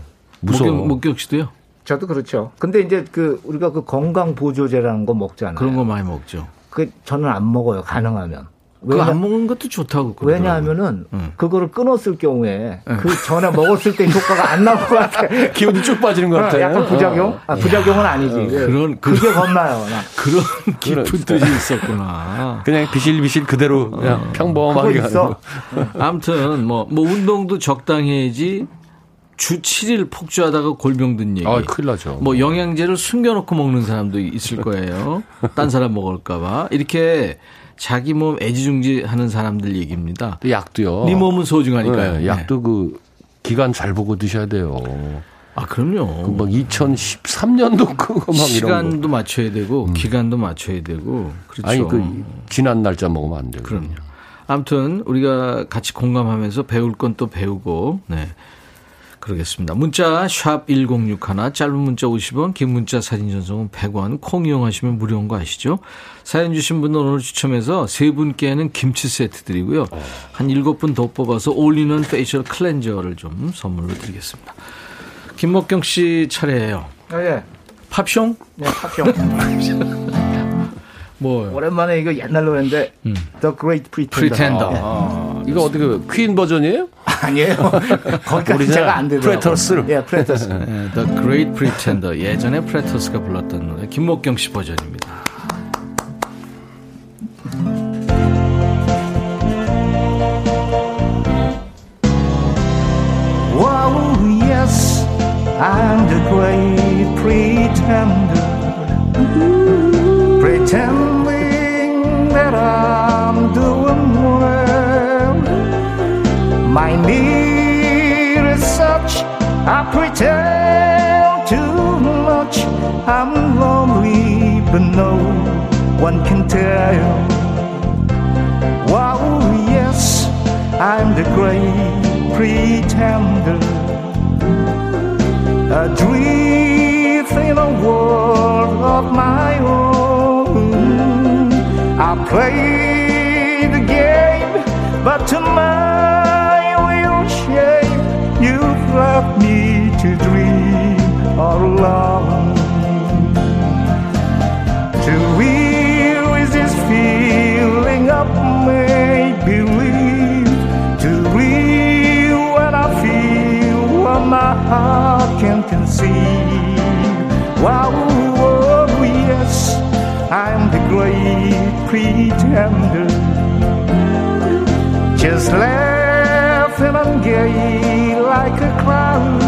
무서워. 목격, 목격 씨도요? 저도 그렇죠. 근데 이제 그 우리가 그 건강 보조제라는 거 먹잖아요. 그런 거 많이 먹죠. 그 저는 안 먹어요. 가능하면. 그거 안 먹는 것도 좋다고. 그러더라고요. 왜냐하면은 응. 그거를 끊었을 경우에 응. 그 전에 먹었을 때 효과가 안 나올 것 같아. 기운이 쭉 빠지는 것 같아. 약간 부작용? 어. 아, 부작용은 아니지. 어, 그런 그게 겁나요. 나. 그런 깊은 뜻이 있었구나. 그냥 비실비실 그대로 그냥 어. 평범하게 가는 거. 아무튼 뭐뭐 뭐 운동도 적당히 해야지 주 7일 폭주하다가 골병 든 얘기. 아, 큰일 나죠. 뭐 영양제를 숨겨놓고 먹는 사람도 있을 거예요. 딴 사람 먹을까봐. 이렇게 자기 몸 애지중지 하는 사람들 얘기입니다. 약도요. 네 몸은 소중하니까요. 네, 네. 약도 그 기간 잘 보고 드셔야 돼요. 아, 그럼요. 그 막 2013년도 그거 막 시간도 맞춰야 되고, 음. 기간도 맞춰야 되고, 그렇죠. 아니, 그, 지난 날짜 먹으면 안 돼요. 그럼요. 아무튼, 우리가 같이 공감하면서 배울 건 또 배우고, 네. 그러겠습니다. 문자 샵 1061, 짧은 문자 50원, 긴 문자 사진 전송은 100원, 콩 이용하시면 무료인 거 아시죠? 사연 주신 분들 오늘 추첨해서 세 분께는 김치 세트 드리고요. 한 일곱 분더 뽑아서 올리는 facial cleanser를 좀 선물로 드리겠습니다. 김목경 씨 차례예요. 아, 예. 팝송? 네, 팝송. 뭐 오랜만에 이거 옛날로 했는데 음. The Great Pretender. Pretender. 아, 이거 어떻게 퀸 버전이에요? 아니에요. 거기까지 제가 안 되더라고요. Platters. 예, Platters. 네, The Great Pretender. 예전에 Platters가 불렀던 노래 김목경 씨 버전입니다. Wow, yes, I'm the great pretender. Pretending that I'm doing well. My need is such, I pretend too much. I'm lonely, but no one can tell. Wow, yes, I'm the great pretender. Adrift in a world of my own. I play the game, but to my real shame, you've left me to dream all alone. Pretender. Just laughing and gay like a clown.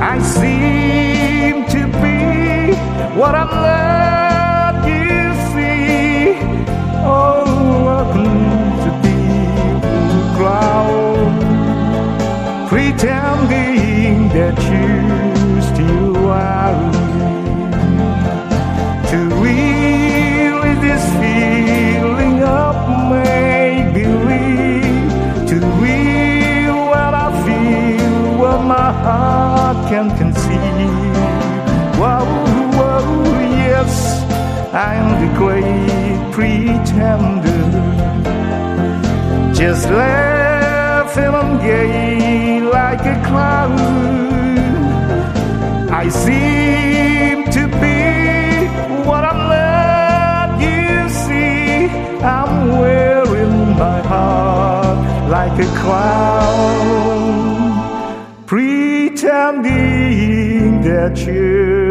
I seem to be what I'm not, pretender. Just laughing and gay like a clown. I seem to be what I'm not. You see, I'm wearing my heart like a clown, pretending that you're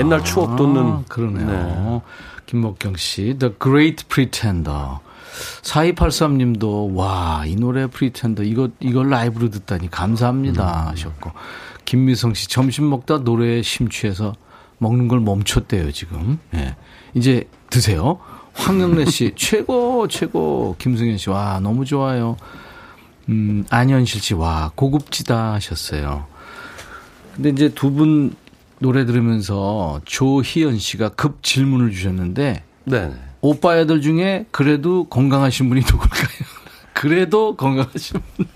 옛날 추억 돋는. 아, 그러네요. 김목경 씨, The Great Pretender. 4283 님도, 와, 이 노래 Pretender, 이거, 이걸 라이브로 듣다니 감사합니다. 하셨고. 김미성 씨, 점심 먹다 노래에 심취해서 먹는 걸 멈췄대요, 지금. 예. 이제 드세요. 황영래 씨, 최고, 최고. 김승현 씨, 와, 너무 좋아요. 음, 안현실 씨, 와, 고급지다 하셨어요. 근데 이제 두 분 노래 들으면서 조희연 씨가 급 질문을 주셨는데, 네. 오빠 애들 중에 그래도 건강하신 분이 누굴까요? 그래도 건강하신 분.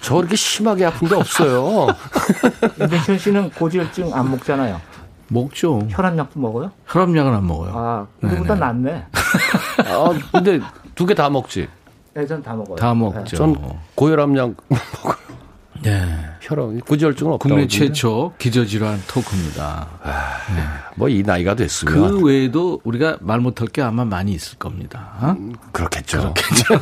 저렇게 심하게 아픈 게 없어요. 임백천 씨는 고지혈증 안 먹잖아요. 먹죠. 혈압약도 먹어요? 혈압약은 안 먹어요. 아, 그거보다 낫네. 아, 근데 두 개 다 먹지. 네, 전다 먹어요. 다 먹죠. 네. 전 고혈압약 먹어요. 네. 혈압, 구절증은 없다. 국내 최초 기저질환 토크입니다. 아, 네. 뭐이 나이가 됐으면. 그 외에도 우리가 말 못할 게 아마 많이 있을 겁니다. 음, 그렇겠죠. 그렇겠죠.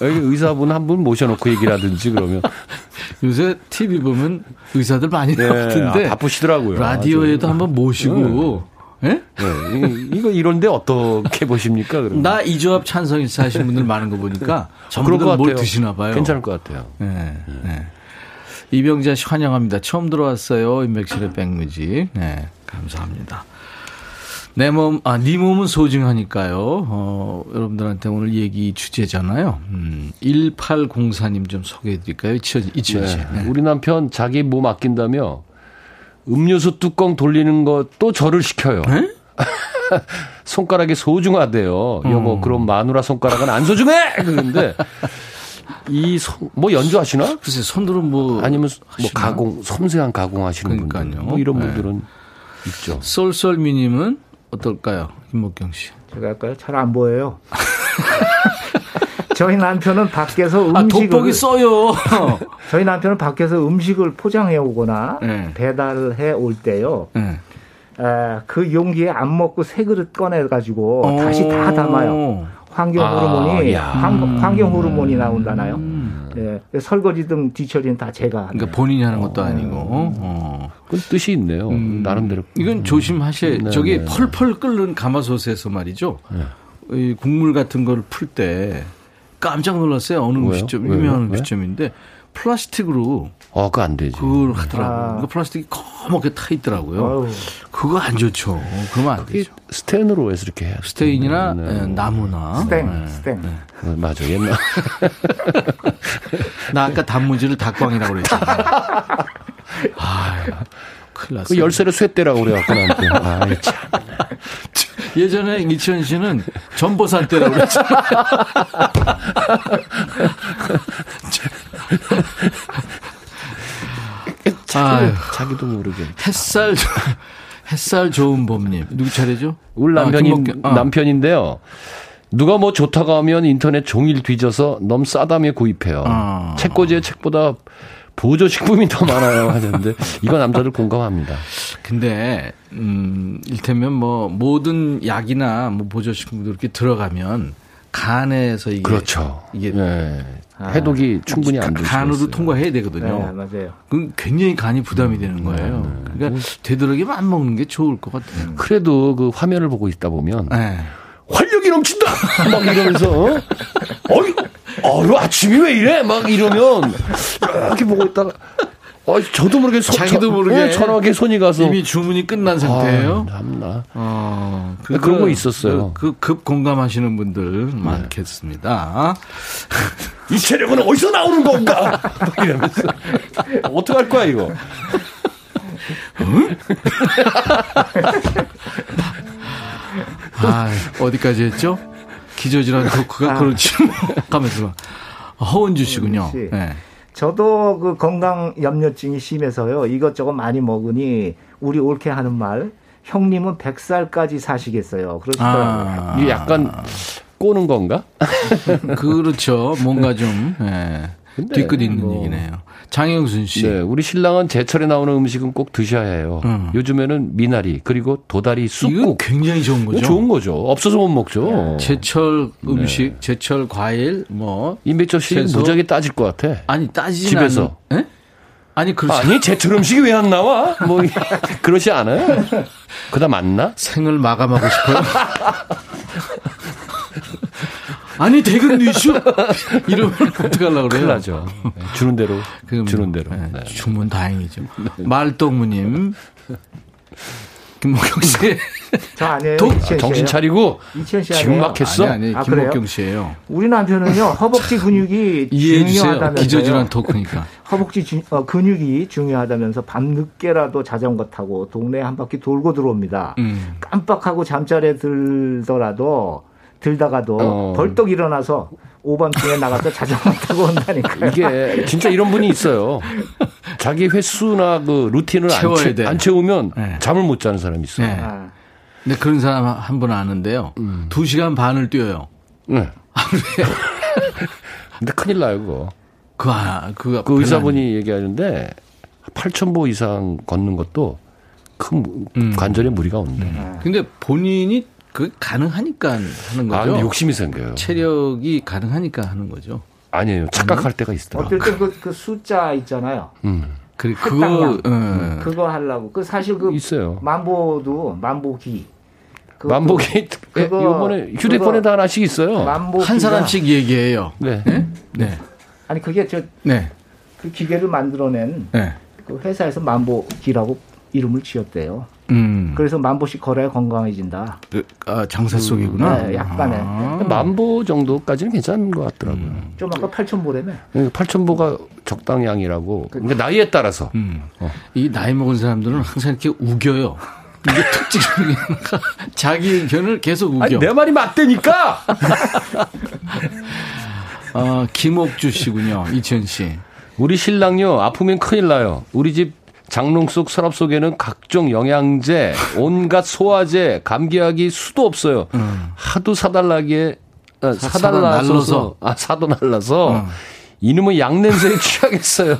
의사분 한 분 모셔놓고 얘기를 하든지 그러면. 요새 TV 보면 의사들 많이 네, 나오던데. 아, 바쁘시더라고요. 라디오에도 한번 모시고. 네. 네? 네. 이거 이런데 어떻게 보십니까? 그러면? 나 이조합 찬성일사 하신 분들 많은 거 보니까 전부 뭘 드시나 봐요. 괜찮을 것 같아요. 네. 네. 이병자 씨 환영합니다. 처음 들어왔어요. 인백실의 백뮤직. 네. 감사합니다. 내 몸, 아, 네 몸은 소중하니까요. 어, 여러분들한테 오늘 얘기 주제잖아요. 음, 1804님 좀 소개해 드릴까요? 이치현 씨. 네. 네. 우리 남편 자기 몸 아낀다며 음료수 뚜껑 돌리는 것도 저를 시켜요. 손가락이 소중하대요. 음. 여보, 그럼 마누라 손가락은 안 소중해! 그런데 이 손, 뭐 연주하시나? 글쎄, 손으로 뭐. 아니면 뭐 가공, 섬세한 가공 하시는 그러니까요. 분들. 뭐 이런 네. 분들은 네. 있죠. 쏠쏠미님은 어떨까요? 김목경 씨. 제가 할까요? 잘 안 보여요. 저희 남편은 밖에서 아, 음식을 아, 돋보기 써요. 저희 남편은 밖에서 음식을 포장해 오거나 네. 배달해 올 때요. 네. 에, 그 용기에 안 먹고 새 그릇 꺼내 가지고 다시 다 담아요. 환경 아, 호르몬이 아, 환, 환경 호르몬이 나온다나요? 음. 예, 설거지 등 뒤처리는 다 제가. 그러니까 본인이 하는 것도 어. 아니고. 어. 그 뜻이 있네요. 음. 나름대로. 이건 조심하셔. 네, 저기 네. 펄펄 끓는 가마솥에서 말이죠. 네. 이 국물 같은 걸 풀 때 깜짝 놀랐어요. 어느 음식점 유명한 음식점인데 플라스틱으로 어, 그거 안 되지. 그걸 하더라고요. 아. 그 플라스틱이 거먹게 타 있더라고요. 아유. 그거 안 좋죠. 그러면 안 되죠. 스테인으로 해서 이렇게 해야 스테인이나 네. 네. 나무나. 스텐, 네. 스텐. 네. 어, 맞아, 옛날. 나 아까 단무지를 닭광이라고 그랬잖아. 아, 큰일 났어. 그 열쇠를 쇠대라고 그래갖고 나한테. 아, 참. 예전에 이치현 씨는 전보살 때라고 그랬잖아. 자기도, 자기도 모르게. 햇살, 햇살 좋은 봄님. 누구 차례죠? 우리 남편인, 아, 아. 남편인데요. 누가 뭐 좋다고 하면 인터넷 종일 뒤져서 너무 싸다며 구입해요. 아. 책꽂이의 책보다 보조식품이 더 많아요 하는데 이거 남자들 공감합니다. 근데 음 일테면 뭐 모든 약이나 뭐 보조식품도 이렇게 들어가면 간에서 이게 그렇죠. 이게 네. 해독이 아, 충분히 안 되죠. 간으로 통과해야 되거든요. 네, 맞아요. 그 굉장히 간이 부담이 되는 음, 거예요. 네. 그러니까 되도록이면 안 먹는 게 좋을 것 같아요. 그래도 그 화면을 보고 있다 보면 네. 활력이 넘친다 막 이러면서 어? 어유 아침이 왜 이래 막 이러면 이렇게 보고 있다가 어, 저도 모르게 소, 자기도 모르게 네, 전화기에 손이 가서 이미 주문이 끝난 상태예요. 아, 참나. 어, 그, 그런 거 있었어요. 그 급 그 공감하시는 분들 네. 많겠습니다. 이 체력은 어디서 나오는 건가? 이러면서 어떻게 할 거야 이거? 아, 어디까지 했죠? 기저질환 토크가 아. 그렇지. 가면서 허은주 씨군요. 네. 저도 그 건강 염려증이 심해서요. 이것저것 많이 먹으니 우리 옳게 하는 말 형님은 100살까지 사시겠어요. 그러시더라고요. 아. 이게 약간 꼬는 건가? 그렇죠. 뭔가 좀 네. 뒤끝 있는 뭐. 얘기네요. 장영순 씨. 네, 우리 신랑은 제철에 나오는 음식은 꼭 드셔야 해요. 음. 요즘에는 미나리 그리고 도다리 쑥국 굉장히 좋은 거죠. 좋은 거죠. 없어서 못 먹죠. 제철 음식, 네. 제철 과일, 뭐 임백철 씨 무지하게 따질 것 같아. 아니 따지지 집에서. 않... 에? 아니 그렇지. 아니 제철 음식이 왜 안 나와? 뭐 그러지 않아요? 그다 맞나? 생을 마감하고 싶어요. 아니 대근 뉴슈 이러면 어떡하려고 그래요? 큰일 나죠. 네, 주는 대로 그럼, 주는 대로. 네, 네. 주면 다행이죠. 말동무님 김목경 씨. 저 아니에요. 도, 정신 차리고 지금 막 했어? 아니, 아니 아, 김목경 씨예요. 우리 남편은요 허벅지 근육이 중요하다면서 기저질환 토크니까. 허벅지 주, 어, 근육이 중요하다면서 밤 늦게라도 자전거 타고 동네 한 바퀴 돌고 들어옵니다. 음. 깜빡하고 잠자리에 들더라도 들다가도 어. 벌떡 일어나서 5번층에 나가서 자전거 타고 온다니까. 이게 진짜 이런 분이 있어요. 자기 횟수나 그 루틴을 안, 채, 안, 채우면 네. 잠을 못 자는 사람이 있어요. 네. 아. 근데 그런 사람 한 분 아는데요. 음. 2시간 반을 뛰어요. 네. 하루에. 근데 큰일 나요, 그거. 그, 아, 그, 그 의사분이 얘기하는데 8,000보 이상 걷는 것도 큰 음. 관절에 무리가 온대. 음. 근데 본인이 그 가능하니까 하는 거죠. 아, 욕심이 생겨요. 체력이 가능하니까 하는 거죠. 아니에요. 착각할 때가 있더라고요. 어떨 그, 그 숫자 있잖아요. 음. 그, 그거, 음. 그거 하려고. 그 사실 그. 있어요. 만보도, 만보기. 만보기 그거 이번에 휴대폰에다 하나씩 있어요. 한 사람씩 얘기해요. 네. 네. 네. 아니 그게 저 네. 그 기계를 만들어낸 네. 그 회사에서 만보기라고 이름을 지었대요. 음. 그래서 만보씩 걸어야 건강해진다. 그, 아, 장사 속이구나. 네, 약간의. 아. 만보 정도까지는 괜찮은 것 같더라고요. 음. 좀 아까 8천보라며? 8천보가 적당량이라고. 그, 그러니까 나이에 따라서. 음. 어. 이 나이 먹은 사람들은 항상 이렇게 우겨요. 이게 특징이 자기 의견을 계속 우겨. 아니, 내 말이 맞대니까. 어, 김옥주 씨군요. 이천 씨. 우리 신랑요 아프면 큰일 나요. 우리 집 장롱 속 서랍 속에는 각종 영양제, 온갖 소화제, 감기약이 수도 없어요. 음. 하도 사달라기에 아, 사달라서 아 사도 날라서 음. 이놈의 약 냄새에 취하겠어요.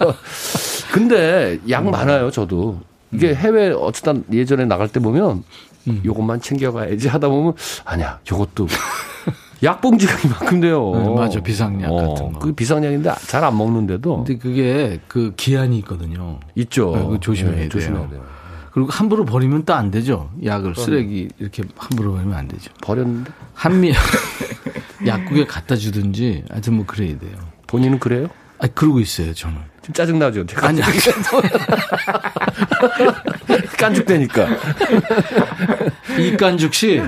근데 약 음. 많아요, 저도. 이게 음. 해외 어쩌다 예전에 나갈 때 보면 음. 요것만 챙겨가야지 하다 보면 아니야, 요것도 약봉지가 이만큼 돼요. 네, 맞아 비상약 어, 같은 거. 그 비상약인데 잘 안 먹는데도. 근데 그게 그 기한이 있거든요. 있죠. 네, 그 조심해야, 네, 돼요. 조심해야 돼요. 그리고 함부로 버리면 또 안 되죠. 약을 쓰레기 이렇게 함부로 버리면 안 되죠. 버렸는데 한미 약국에 갖다 주든지 하여튼 뭐 그래야 돼요. 본인은 그래요? 아, 그러고 있어요, 저는. 좀 짜증 나죠? 아니, 아니. 깐죽대니까. 이깐죽 씨,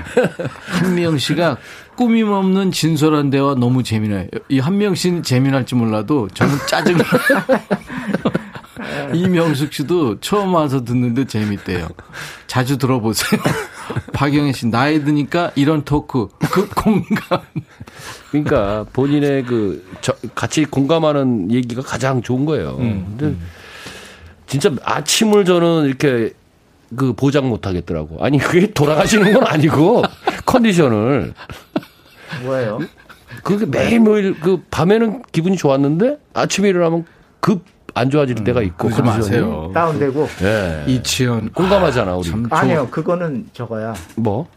한미영 씨가 꾸밈 없는 진솔한 대화 너무 재미나요. 이 한명 씨는 재미날지 몰라도 저는 짜증나. 이명숙 씨도 처음 와서 듣는데 재밌대요. 자주 들어보세요. 박영애 씨, 나이 드니까 이런 토크, 그 공감. 그러니까 본인의 그, 저, 같이 공감하는 얘기가 가장 좋은 거예요. 음, 근데 음. 진짜 아침을 저는 이렇게 그 보장 못 하겠더라고. 아니, 그게 돌아가시는 건 아니고, 컨디션을. 뭐예요? 그게 매일매일 그 밤에는 기분이 좋았는데 아침에 일어나면 급 안 좋아질 음, 때가 있고 그러지 마세요. 다운되고. 예. 이치현 공감하잖아 우리. 참, 아니요, 그거는 저거야. 뭐?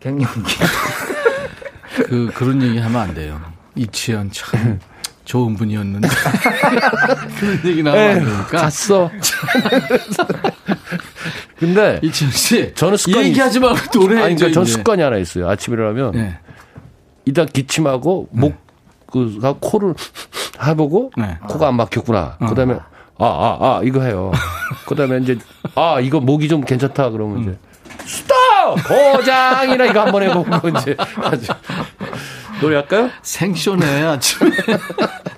갱년기. 그 그런 얘기 하면 안 돼요. 이치현 참 좋은 분이었는데 그런 얘기 나오면 안 되니까. 갔어. 근데 이치현 씨, 저는 습관이 얘기하지 말고 노래. 아니 그러니까 전 습관이 하나 있어요. 아침에 일어나면 네. 일단 기침하고 네. 목 그가 코를 해보고 네. 코가 안 막혔구나. 어. 그다음에 아 아, 아, 이거 해요. 그 다음에 이제 아 이거 목이 좀 괜찮다 그러면 음. 이제 스톱 고장이나 이거 한번 해보고 이제 노래 할까요? 생쇼네 아침에.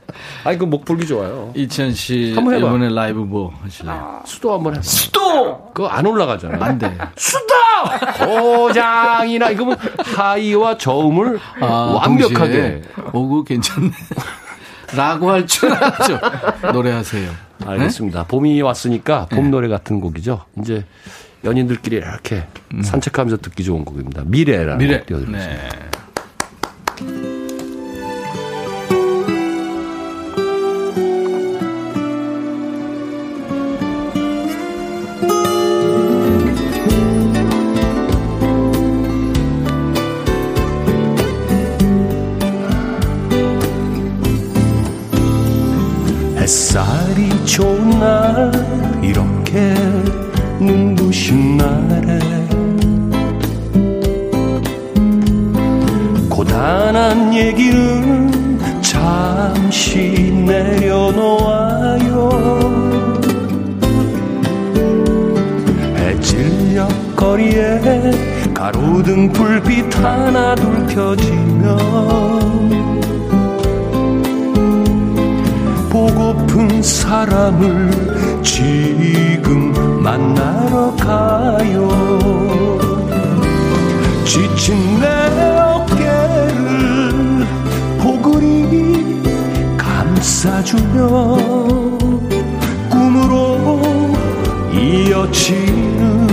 아니 그목 풀기 좋아요. 이천 씨 한번 해봐. 이번에 라이브 뭐 하실래요? 아, 수도 한번 해봐. 수도 그거 안 올라가잖아요. 안 돼. 수도 고장이나 이거면 하이와 저음을 아, 완벽하게 오고 괜찮네. 라고 할 줄 알았죠. 노래하세요. 알겠습니다. 네? 봄이 왔으니까 봄 네. 노래 같은 곡이죠. 이제 연인들끼리 이렇게 음. 산책하면서 듣기 좋은 곡입니다. 미래라는 미래. 곡 띄워드리겠습니다. 네. 하나 둘 켜지면 보고픈 사람을 지금 만나러 가요. 지친 내 어깨를 포근히 감싸주며 꿈으로 이어지는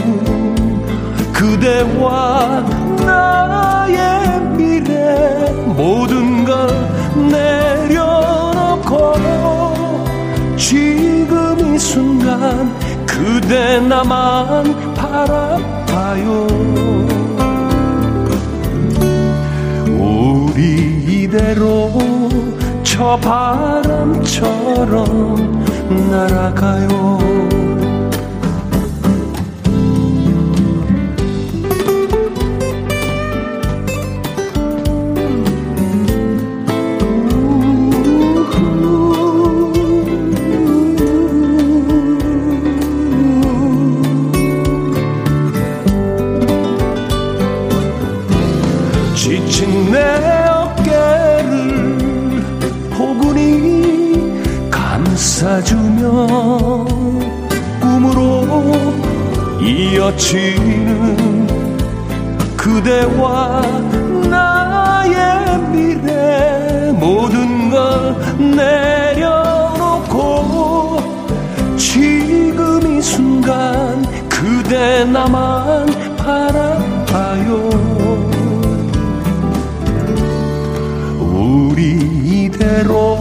그대와 모든 걸 내려놓고 지금 이 순간 그대 나만 바라봐요. 우리 이대로 저 바람처럼 날아가요 이어지는 그대와 나의 미래 모든 걸 내려놓고 지금 이 순간 그대 나만 바라봐요. 우리 이대로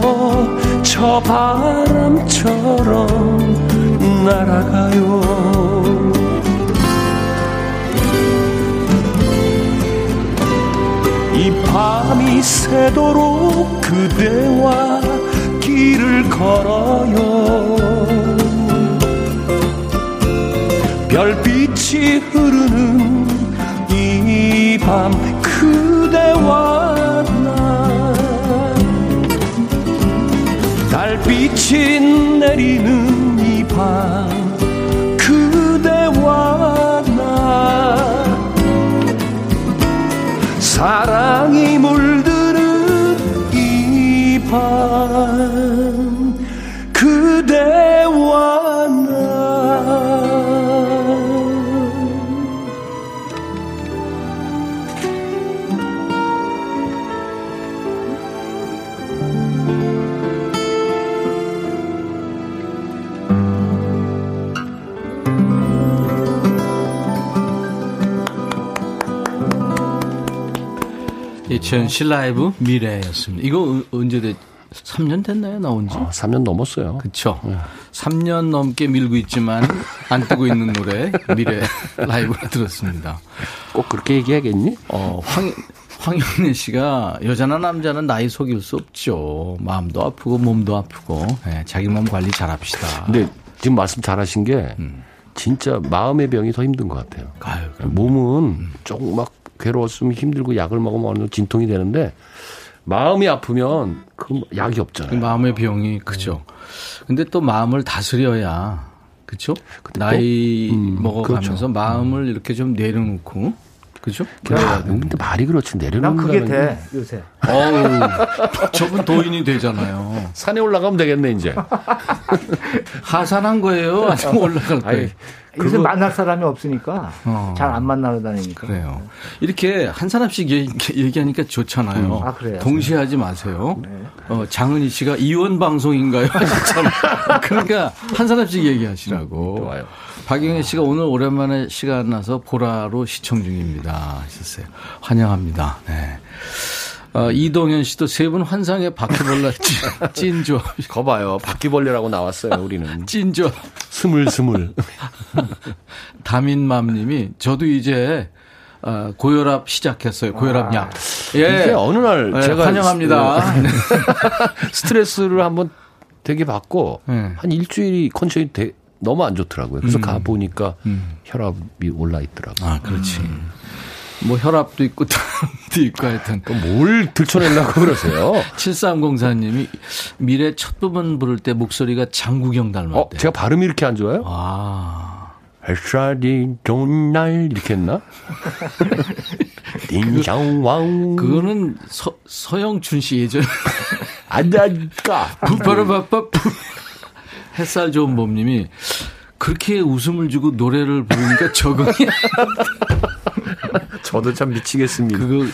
저 바람처럼 날아가요 밤이 새도록 그대와 길을 걸어요. 별빛이 흐르는 이 밤 그대와 달빛이 내리는 이밤 사랑이 물드는 이밤 이천 실라이브 미래였습니다. 이거 언제 됐? 3년 됐나요, 나온 지? 아, 3년 넘었어요. 그쵸. 네. 3년 넘게 밀고 있지만 안 뜨고 있는 노래, 미래 라이브를 들었습니다. 꼭 그렇게 얘기하겠니? 어, 황, 황영래 씨가 여자나 남자는 나이 속일 수 없죠. 마음도 아프고 몸도 아프고. 네, 자기 몸 관리 잘 합시다. 근데 지금 말씀 잘 하신 게 음. 진짜 마음의 병이 더 힘든 것 같아요. 아유, 몸은 음. 조금 막 괴로웠으면 힘들고 약을 먹으면 어느 진통이 되는데 마음이 아프면 그 약이 없잖아요. 그 마음의 병이 크죠. 근데 또 마음을 다스려야 그렇죠? 나이 음, 먹어가면서 그렇죠. 마음을 이렇게 좀 내려놓고 그죠? 야, 근데 말이 그렇지 내려놓는 그게 돼 요새. 어우, 저분 도인이 되잖아요. 산에 올라가면 되겠네 이제. 하산한 거예요? 아직 올라갈 거예요? 요새 만날 사람이 없으니까 어. 잘안 만나러 다니니까. 그래요. 이렇게 한 사람씩 얘기, 하니까 좋잖아요. 음. 아, 그래요. 동시에 하지 마세요. 네. 어, 장은희 씨가 이원 방송인가요? 그러니까 한 사람씩 얘기하시라고. 음, 좋아요. 박영애 씨가 오늘 오랜만에 시간 나서 보라로 시청 중입니다. 하셨어요. 환영합니다. 네. 어, 이동현 씨도 세 분 환상의 바퀴벌레 찐조. 거봐요. 바퀴벌레라고 나왔어요, 우리는. 찐조. 스물스물. 다민맘 님이 저도 이제 어, 고혈압 시작했어요. 고혈압 약. 아, 예. 어느 날 네, 제가 환영합니다. 네. 스트레스를 한번 되게 받고 네. 한 일주일이 컨디션이 되, 너무 안 좋더라고요. 그래서 음. 가 보니까 음. 혈압이 올라 있더라고요. 아, 그렇지. 음. 뭐 혈압도 있고 담도 있고 하여튼. 뭘 들춰내려고 그러세요? 7304님이 미래 첫 부분 부를 때 목소리가 장국영 닮았대요. 어, 제가 발음이 이렇게 안 좋아요? 아. 햇살이 좋은 날 이렇게 했나? 딩장왕. 그거는 서, 서영춘 씨 예전. 안다니까. 부파르바빠 햇살 좋은 봄님이 그렇게 웃음을 주고 노래를 부르니까 적응이 저도 참 미치겠습니다. 그거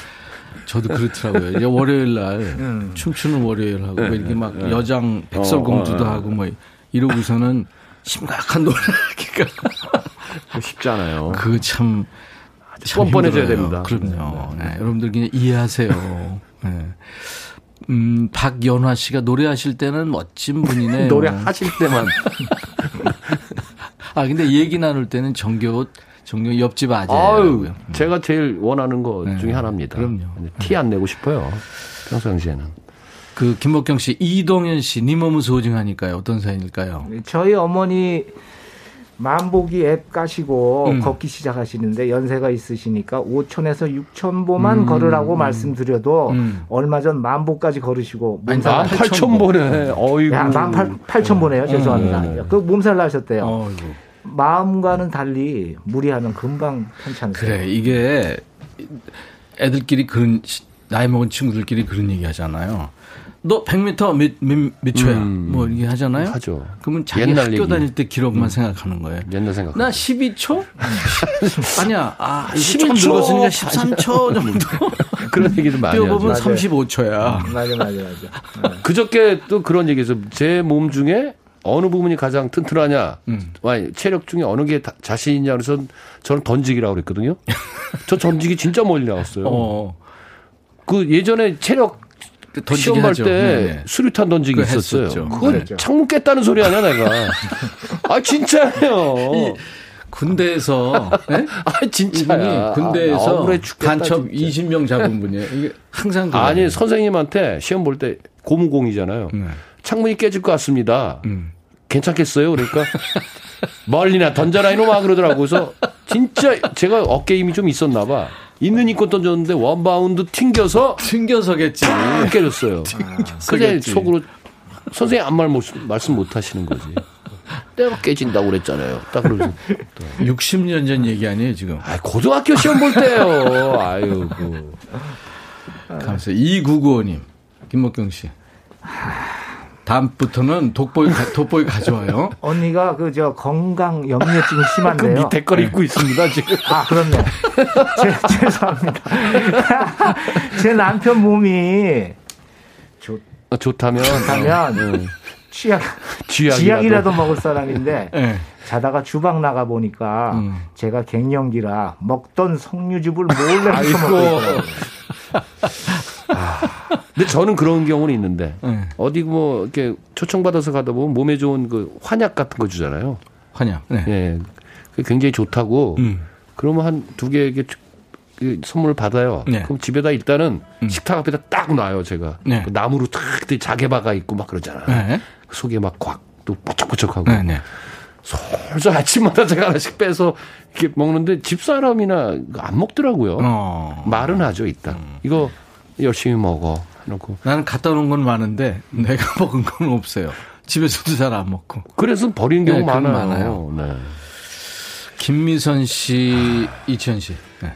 저도 그렇더라고요. 월요일 날 음. 춤추는 월요일 하고 네, 이렇게 막 네. 여장 백설공주도 어, 어, 어. 하고 뭐 이러고서는 심각한 노래 하기가 쉽지 않아요. 그 참. 뻔뻔해져야 됩니다. 그럼요. 네. 네. 여러분들 그냥 이해하세요. 네. 음, 박연화 씨가 노래하실 때는 멋진 분이네요. 노래하실 때만. 아, 근데 얘기 나눌 때는 정겨운 정녕 옆집 아재라고요. 제가 제일 원하는 것 네. 중에 하나입니다. 그럼요. 티 안 내고 싶어요. 평상시에는. 그 김목경 씨, 이동현 씨, 니 몸은 소중하니까요. 어떤 사연일까요? 저희 어머니 만보기 앱 까시고 음. 걷기 시작하시는데 연세가 있으시니까 5천에서 6천 보만 음. 걸으라고 음. 말씀드려도 음. 얼마 전 만보까지 걸으시고 몸살 8천 보네. 어이구. 야, 만 8천 보네요. 음. 죄송합니다. 음. 그 몸살 나셨대요. 어이구. 마음과는 달리 무리하면 금방 편찮으세요. 그래 이게 애들끼리 그런 나이 먹은 친구들끼리 그런 얘기 하잖아요. 너 100m 몇, 몇, 몇 초야? 음, 뭐 이렇게 하잖아요. 하죠. 그러면 자기 학교 얘기. 다닐 때 기록만 음. 생각하는 거예요. 옛날 생각. 나 12초? 아니야. 아, 12초 늙었으니까 13초 정도. 그런 얘기도 많이 뛰어보면 35초야. 음, 맞아, 맞아, 맞아. 그저께 또 그런 얘기에서 제 몸 중에 어느 부분이 가장 튼튼하냐, 음. 체력 중에 어느 게 자신 있냐 그래서 저는 던지기라고 그랬거든요. 저 던지기 진짜 멀리 나왔어요. 어. 그 예전에 체력 시험 볼때 네, 네. 수류탄 던지기 있었어요. 그거 네. 창문 깼다는 소리 아니야 내가. 아 진짜예요. 군대에서 네? 아 진짜야. 군대에서 아, 간첩 진짜. 20명 잡은 분이에요. 이게 항상. 아니 선생님한테 시험 볼 때 고무공이잖아요. 네. 창문이 깨질 것 같습니다. 음. 괜찮겠어요? 그러니까 멀리나 던져라 이놈아 그러더라고. 그래서 진짜 제가 어깨 힘이 좀 있었나 봐. 있는 힘껏 던졌는데 원바운드 튕겨서 튕겨서겠지. 깨졌어요. 그래 속으로 선생님 아무 말 못, 말씀 못 하시는 거지. 내가 깨진다고 그랬잖아요. 딱 그러면서. 60년 전 얘기 아니에요, 지금? 아, 고등학교 시험 볼 때요. 아유, 그. 감사해요. 2995님, 김목경 씨. 다음부터는 돋보이, 돋보이 가져와요. 언니가 그 저 건강 염려증이 심한데요. 그 밑에 걸 입고 있습니다, 지금. 아, 그렇네. 제, 죄송합니다. 제 남편 몸이 좋, 아, 좋다면. 좋다면. 네. 취약, 쥐약이라도 먹을 사람인데 네. 자다가 주방 나가 보니까 음. 제가 갱년기라 먹던 석류즙을 몰래 훔쳐먹고 있더라고요. 아, 근데 저는 그런 경우는 있는데 네. 어디 뭐 이렇게 초청받아서 가다 보면 몸에 좋은 그 환약 같은 거 주잖아요. 환약. 네. 예. 그 굉장히 좋다고. 음. 그러면 한 두 개 이렇게 그 선물을 받아요. 네. 그럼 집에다 일단은 음. 식탁 앞에다 딱 놔요, 제가. 네. 그 나무로 탁 자개 박아 있고 막 그러잖아요. 네. 그 속에 막 꽉 또 뽀짝뽀짝하고. 네, 네. 솔솔 아침마다 제가 하나씩 빼서 이렇게 먹는데 집사람이나 안 먹더라고요. 어. 말은 하죠, 일단. 음. 이거 열심히 먹어. 해놓고. 나는 갖다 놓은 건 많은데 내가 먹은 건 없어요. 집에서도 잘 안 먹고. 그래서 버리는 경우 네, 많아요. 많아요. 네. 김미선 씨, 이천 씨. 네.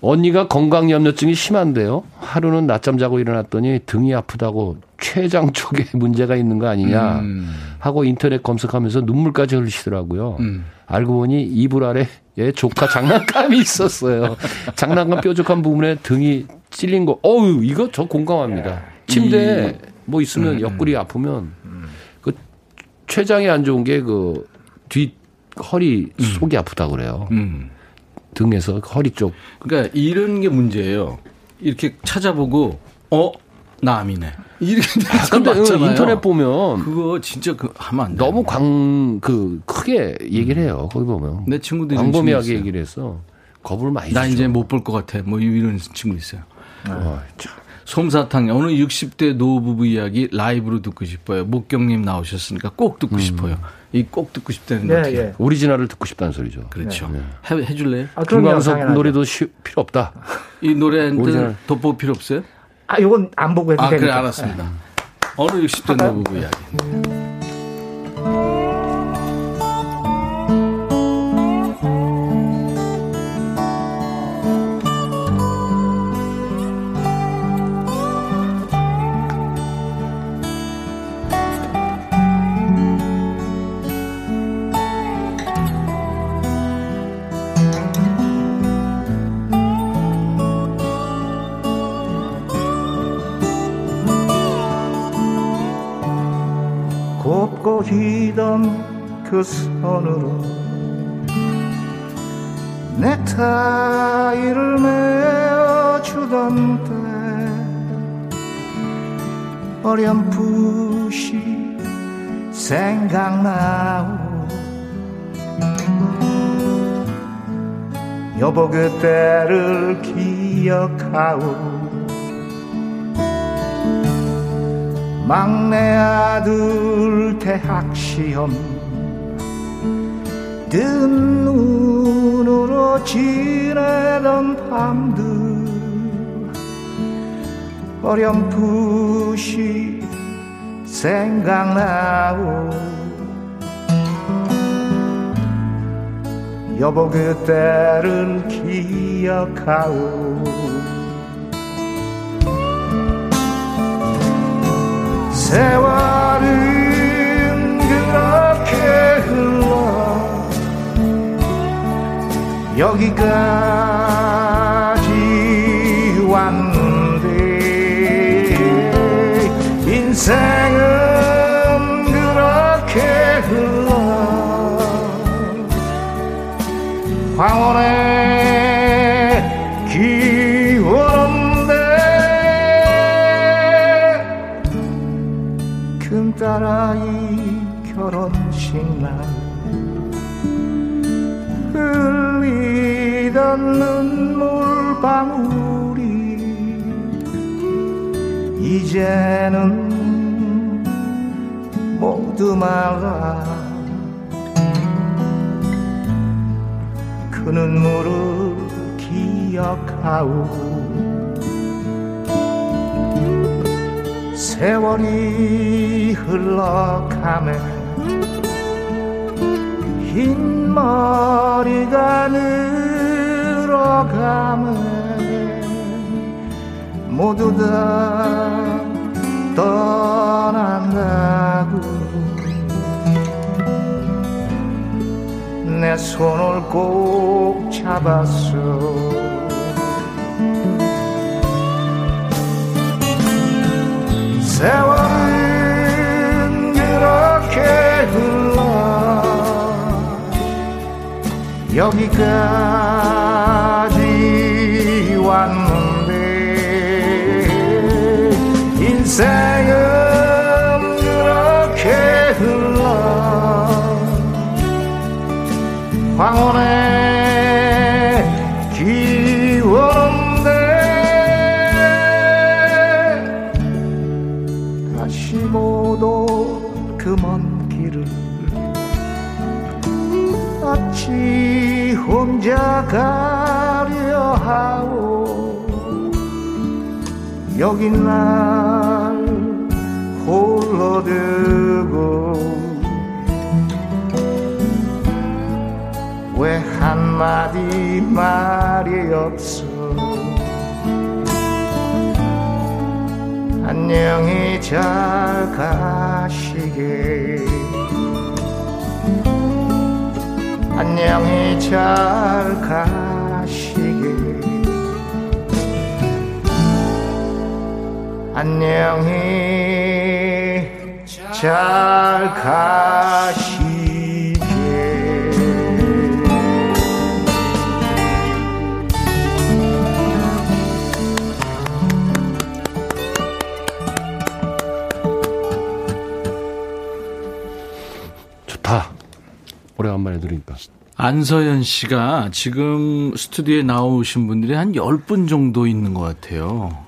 언니가 건강 염려증이 심한데요. 하루는 낮잠 자고 일어났더니 등이 아프다고 췌장 쪽에 문제가 있는 거 아니냐 음. 하고 인터넷 검색하면서 눈물까지 흘리시더라고요. 음. 알고 보니 이불 아래 예, 조카 장난감이 있었어요. 장난감 뾰족한 부분에 등이 찔린 거. 어우, 이거 저 공감합니다. 침대에 뭐 있으면 음, 옆구리 아프면 그 췌장에 안 좋은 게 그 뒤 허리 속이 아프다 그래요. 등에서 허리 쪽. 그러니까 이런 게 문제예요. 이렇게 찾아보고 어 남이네. 이렇게 아, 근데 인터넷 보면 그거 진짜 그 하면 안 돼. 너무 광 그 크게 얘기를 해요. 거기 보면 내 친구들이 광범위하게 얘기를 해서 겁을 많이 나 주죠. 이제 못 볼 것 같아. 뭐 이런 친구 있어요. 어, 솜사탕 오늘 60대 노부부 이야기 라이브로 듣고 싶어요. 목경님 나오셨으니까 꼭 듣고 음. 싶어요. 이 꼭 듣고 싶다는 네, 예. 오리지널을 듣고 싶다는 소리죠. 그렇죠. 네. 해, 해줄래요? 아, 중광석 노래도 쉬, 필요 없다. 이 노래는 돋보기 필요 없어요? 아, 이건 안 보고 해도 아, 되니까. 그래, 알았습니다. 네. 어느 60대 노부부 이야기. 곱 고 희던 그 손으로 넥타이를 메어주던 때 어렴풋이 생각나오. 여보 그때를 기억하오 막내 아들 대학 시험. 뜬 눈으로 지내던 밤들. 어렴풋이 생각나오 여보 그때를 기억하오 세월은 그렇게 흘러 여기까지 왔는데 인생은 그렇게 흘러 황혼의 이제는 모두 말라. 그 눈물을 기억하오. 세월이 흘러가네 흰 머리가 늘어가네 모두 다 떠난다고. 내 손을 꼭 잡았어. 세월은 그렇게 흘러 여기까지 왔는데 인생 여기 날 홀로 두고 왜 한마디 말이 없어? 안녕히 잘 가시게. 안녕히 잘 가 안녕히 잘 가시게 좋다. 오래간만에 들으니까. 안서연 씨가 지금 스튜디오에 나오신 분들이 한 10분 정도 있는 것 같아요.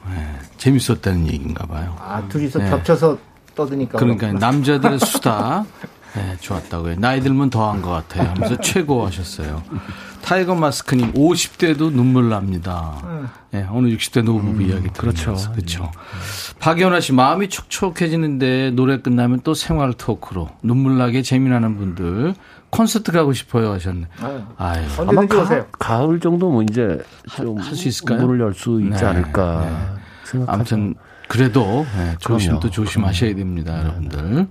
네, 재밌었다는 얘기인가 봐요. 아, 둘이서 네. 겹쳐서 떠드니까. 그러니까 남자들의 수다. 네, 좋았다고요. 나이 들면 더한 것 같아요. 하면서 최고 하셨어요. 타이거 마스크님, 50대도 눈물 납니다. 네, 오늘 60대 노부부 음, 이야기 그렇죠. 그렇죠. 박연아 씨, 마음이 촉촉해지는데 노래 끝나면 또 생활 토크로 눈물 나게 재미나는 분들 콘서트 가고 싶어요 하셨네. 아유, 아유. 아마 가, 가을 정도 뭐 이제 할수 있을까요? 문을 열 수 있지 네, 않을까 네. 생각하죠. 아무튼 그래도 네, 조심 또 조심하셔야 됩니다, 네. 여러분들.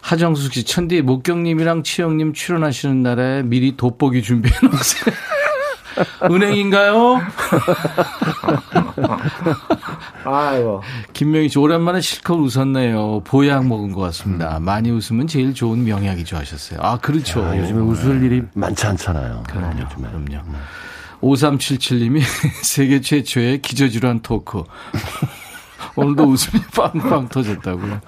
하정숙 씨, 천디 목경님이랑 치영님 출연하시는 날에 미리 돋보기 준비해 놓으세요. 은행인가요? 아이고. 김명희 씨, 오랜만에 실컷 웃었네요. 보약 먹은 것 같습니다. 많이 웃으면 제일 좋은 명약이죠 하셨어요. 아, 그렇죠. 야, 요즘에 웃을 일이 많지 않잖아요. 그럼요. 요즘에. 그럼요. 5377님이 세계 최초의 기저질환 토크. 오늘도 웃음이 빵빵 터졌다고요.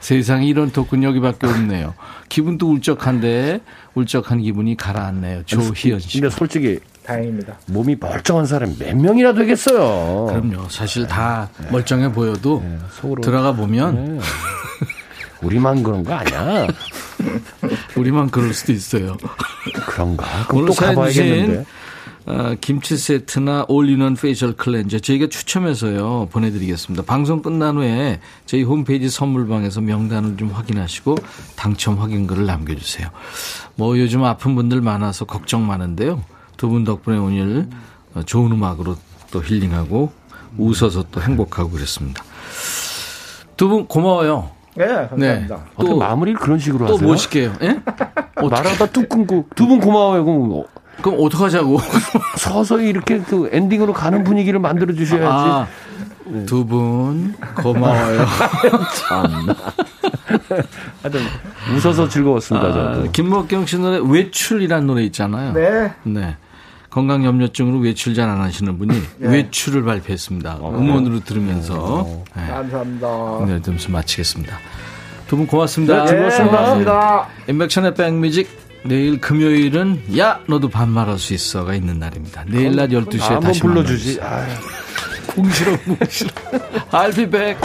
세상에 이런 토큰 여기밖에 없네요. 기분도 울적한데 울적한 기분이 가라앉네요. 조희연 씨. 근데 솔직히 다행입니다. 몸이 멀쩡한 사람 몇 명이나 되겠어요. 그럼요. 사실 다 멀쩡해 보여도 네, 속으로 들어가 보면 네. 우리만 그런 거 아니야? 우리만 그럴 수도 있어요. 그런가? 그럼 또 가봐야겠는데. 어, 김치 세트나 올리는 facial cleanser 저희가 추첨해서요 보내드리겠습니다. 방송 끝난 후에 저희 홈페이지 선물방에서 명단을 좀 확인하시고 당첨 확인글을 남겨주세요. 뭐 요즘 아픈 분들 많아서 걱정 많은데요. 두 분 덕분에 오늘 좋은 음악으로 또 힐링하고 웃어서 또 행복하고 그랬습니다. 두 분 고마워요. 네, 감사합니다. 네. 또 마무리를 그런 식으로 또 하세요? 뭐 시게요? 예? 말하다 뚝 끊고 두 분 고마워요. 그럼 그럼 어떡하자고. 서서히 이렇게 그 엔딩으로 가는 분위기를 만들어 주셔야지. 아, 네. 두분 고마워요. 참나. 하여튼 웃어서 즐거웠습니다. 아, 김목경 씨 노래 외출이라는 노래 있잖아요. 네. 네. 건강 염려증으로 외출 잘 안 하시는 분이 네. 외출을 발표했습니다. 어. 음원으로 들으면서. 어. 네. 감사합니다. 네, 점수 마치겠습니다. 두 분 고맙습니다. 네, 즐거웠습니다. 인백션의 백뮤직 내일 금요일은 야 너도 반말할 수 있어가 있는 날입니다. 내일 낮 12시에 다시 불러주지. I'll be back.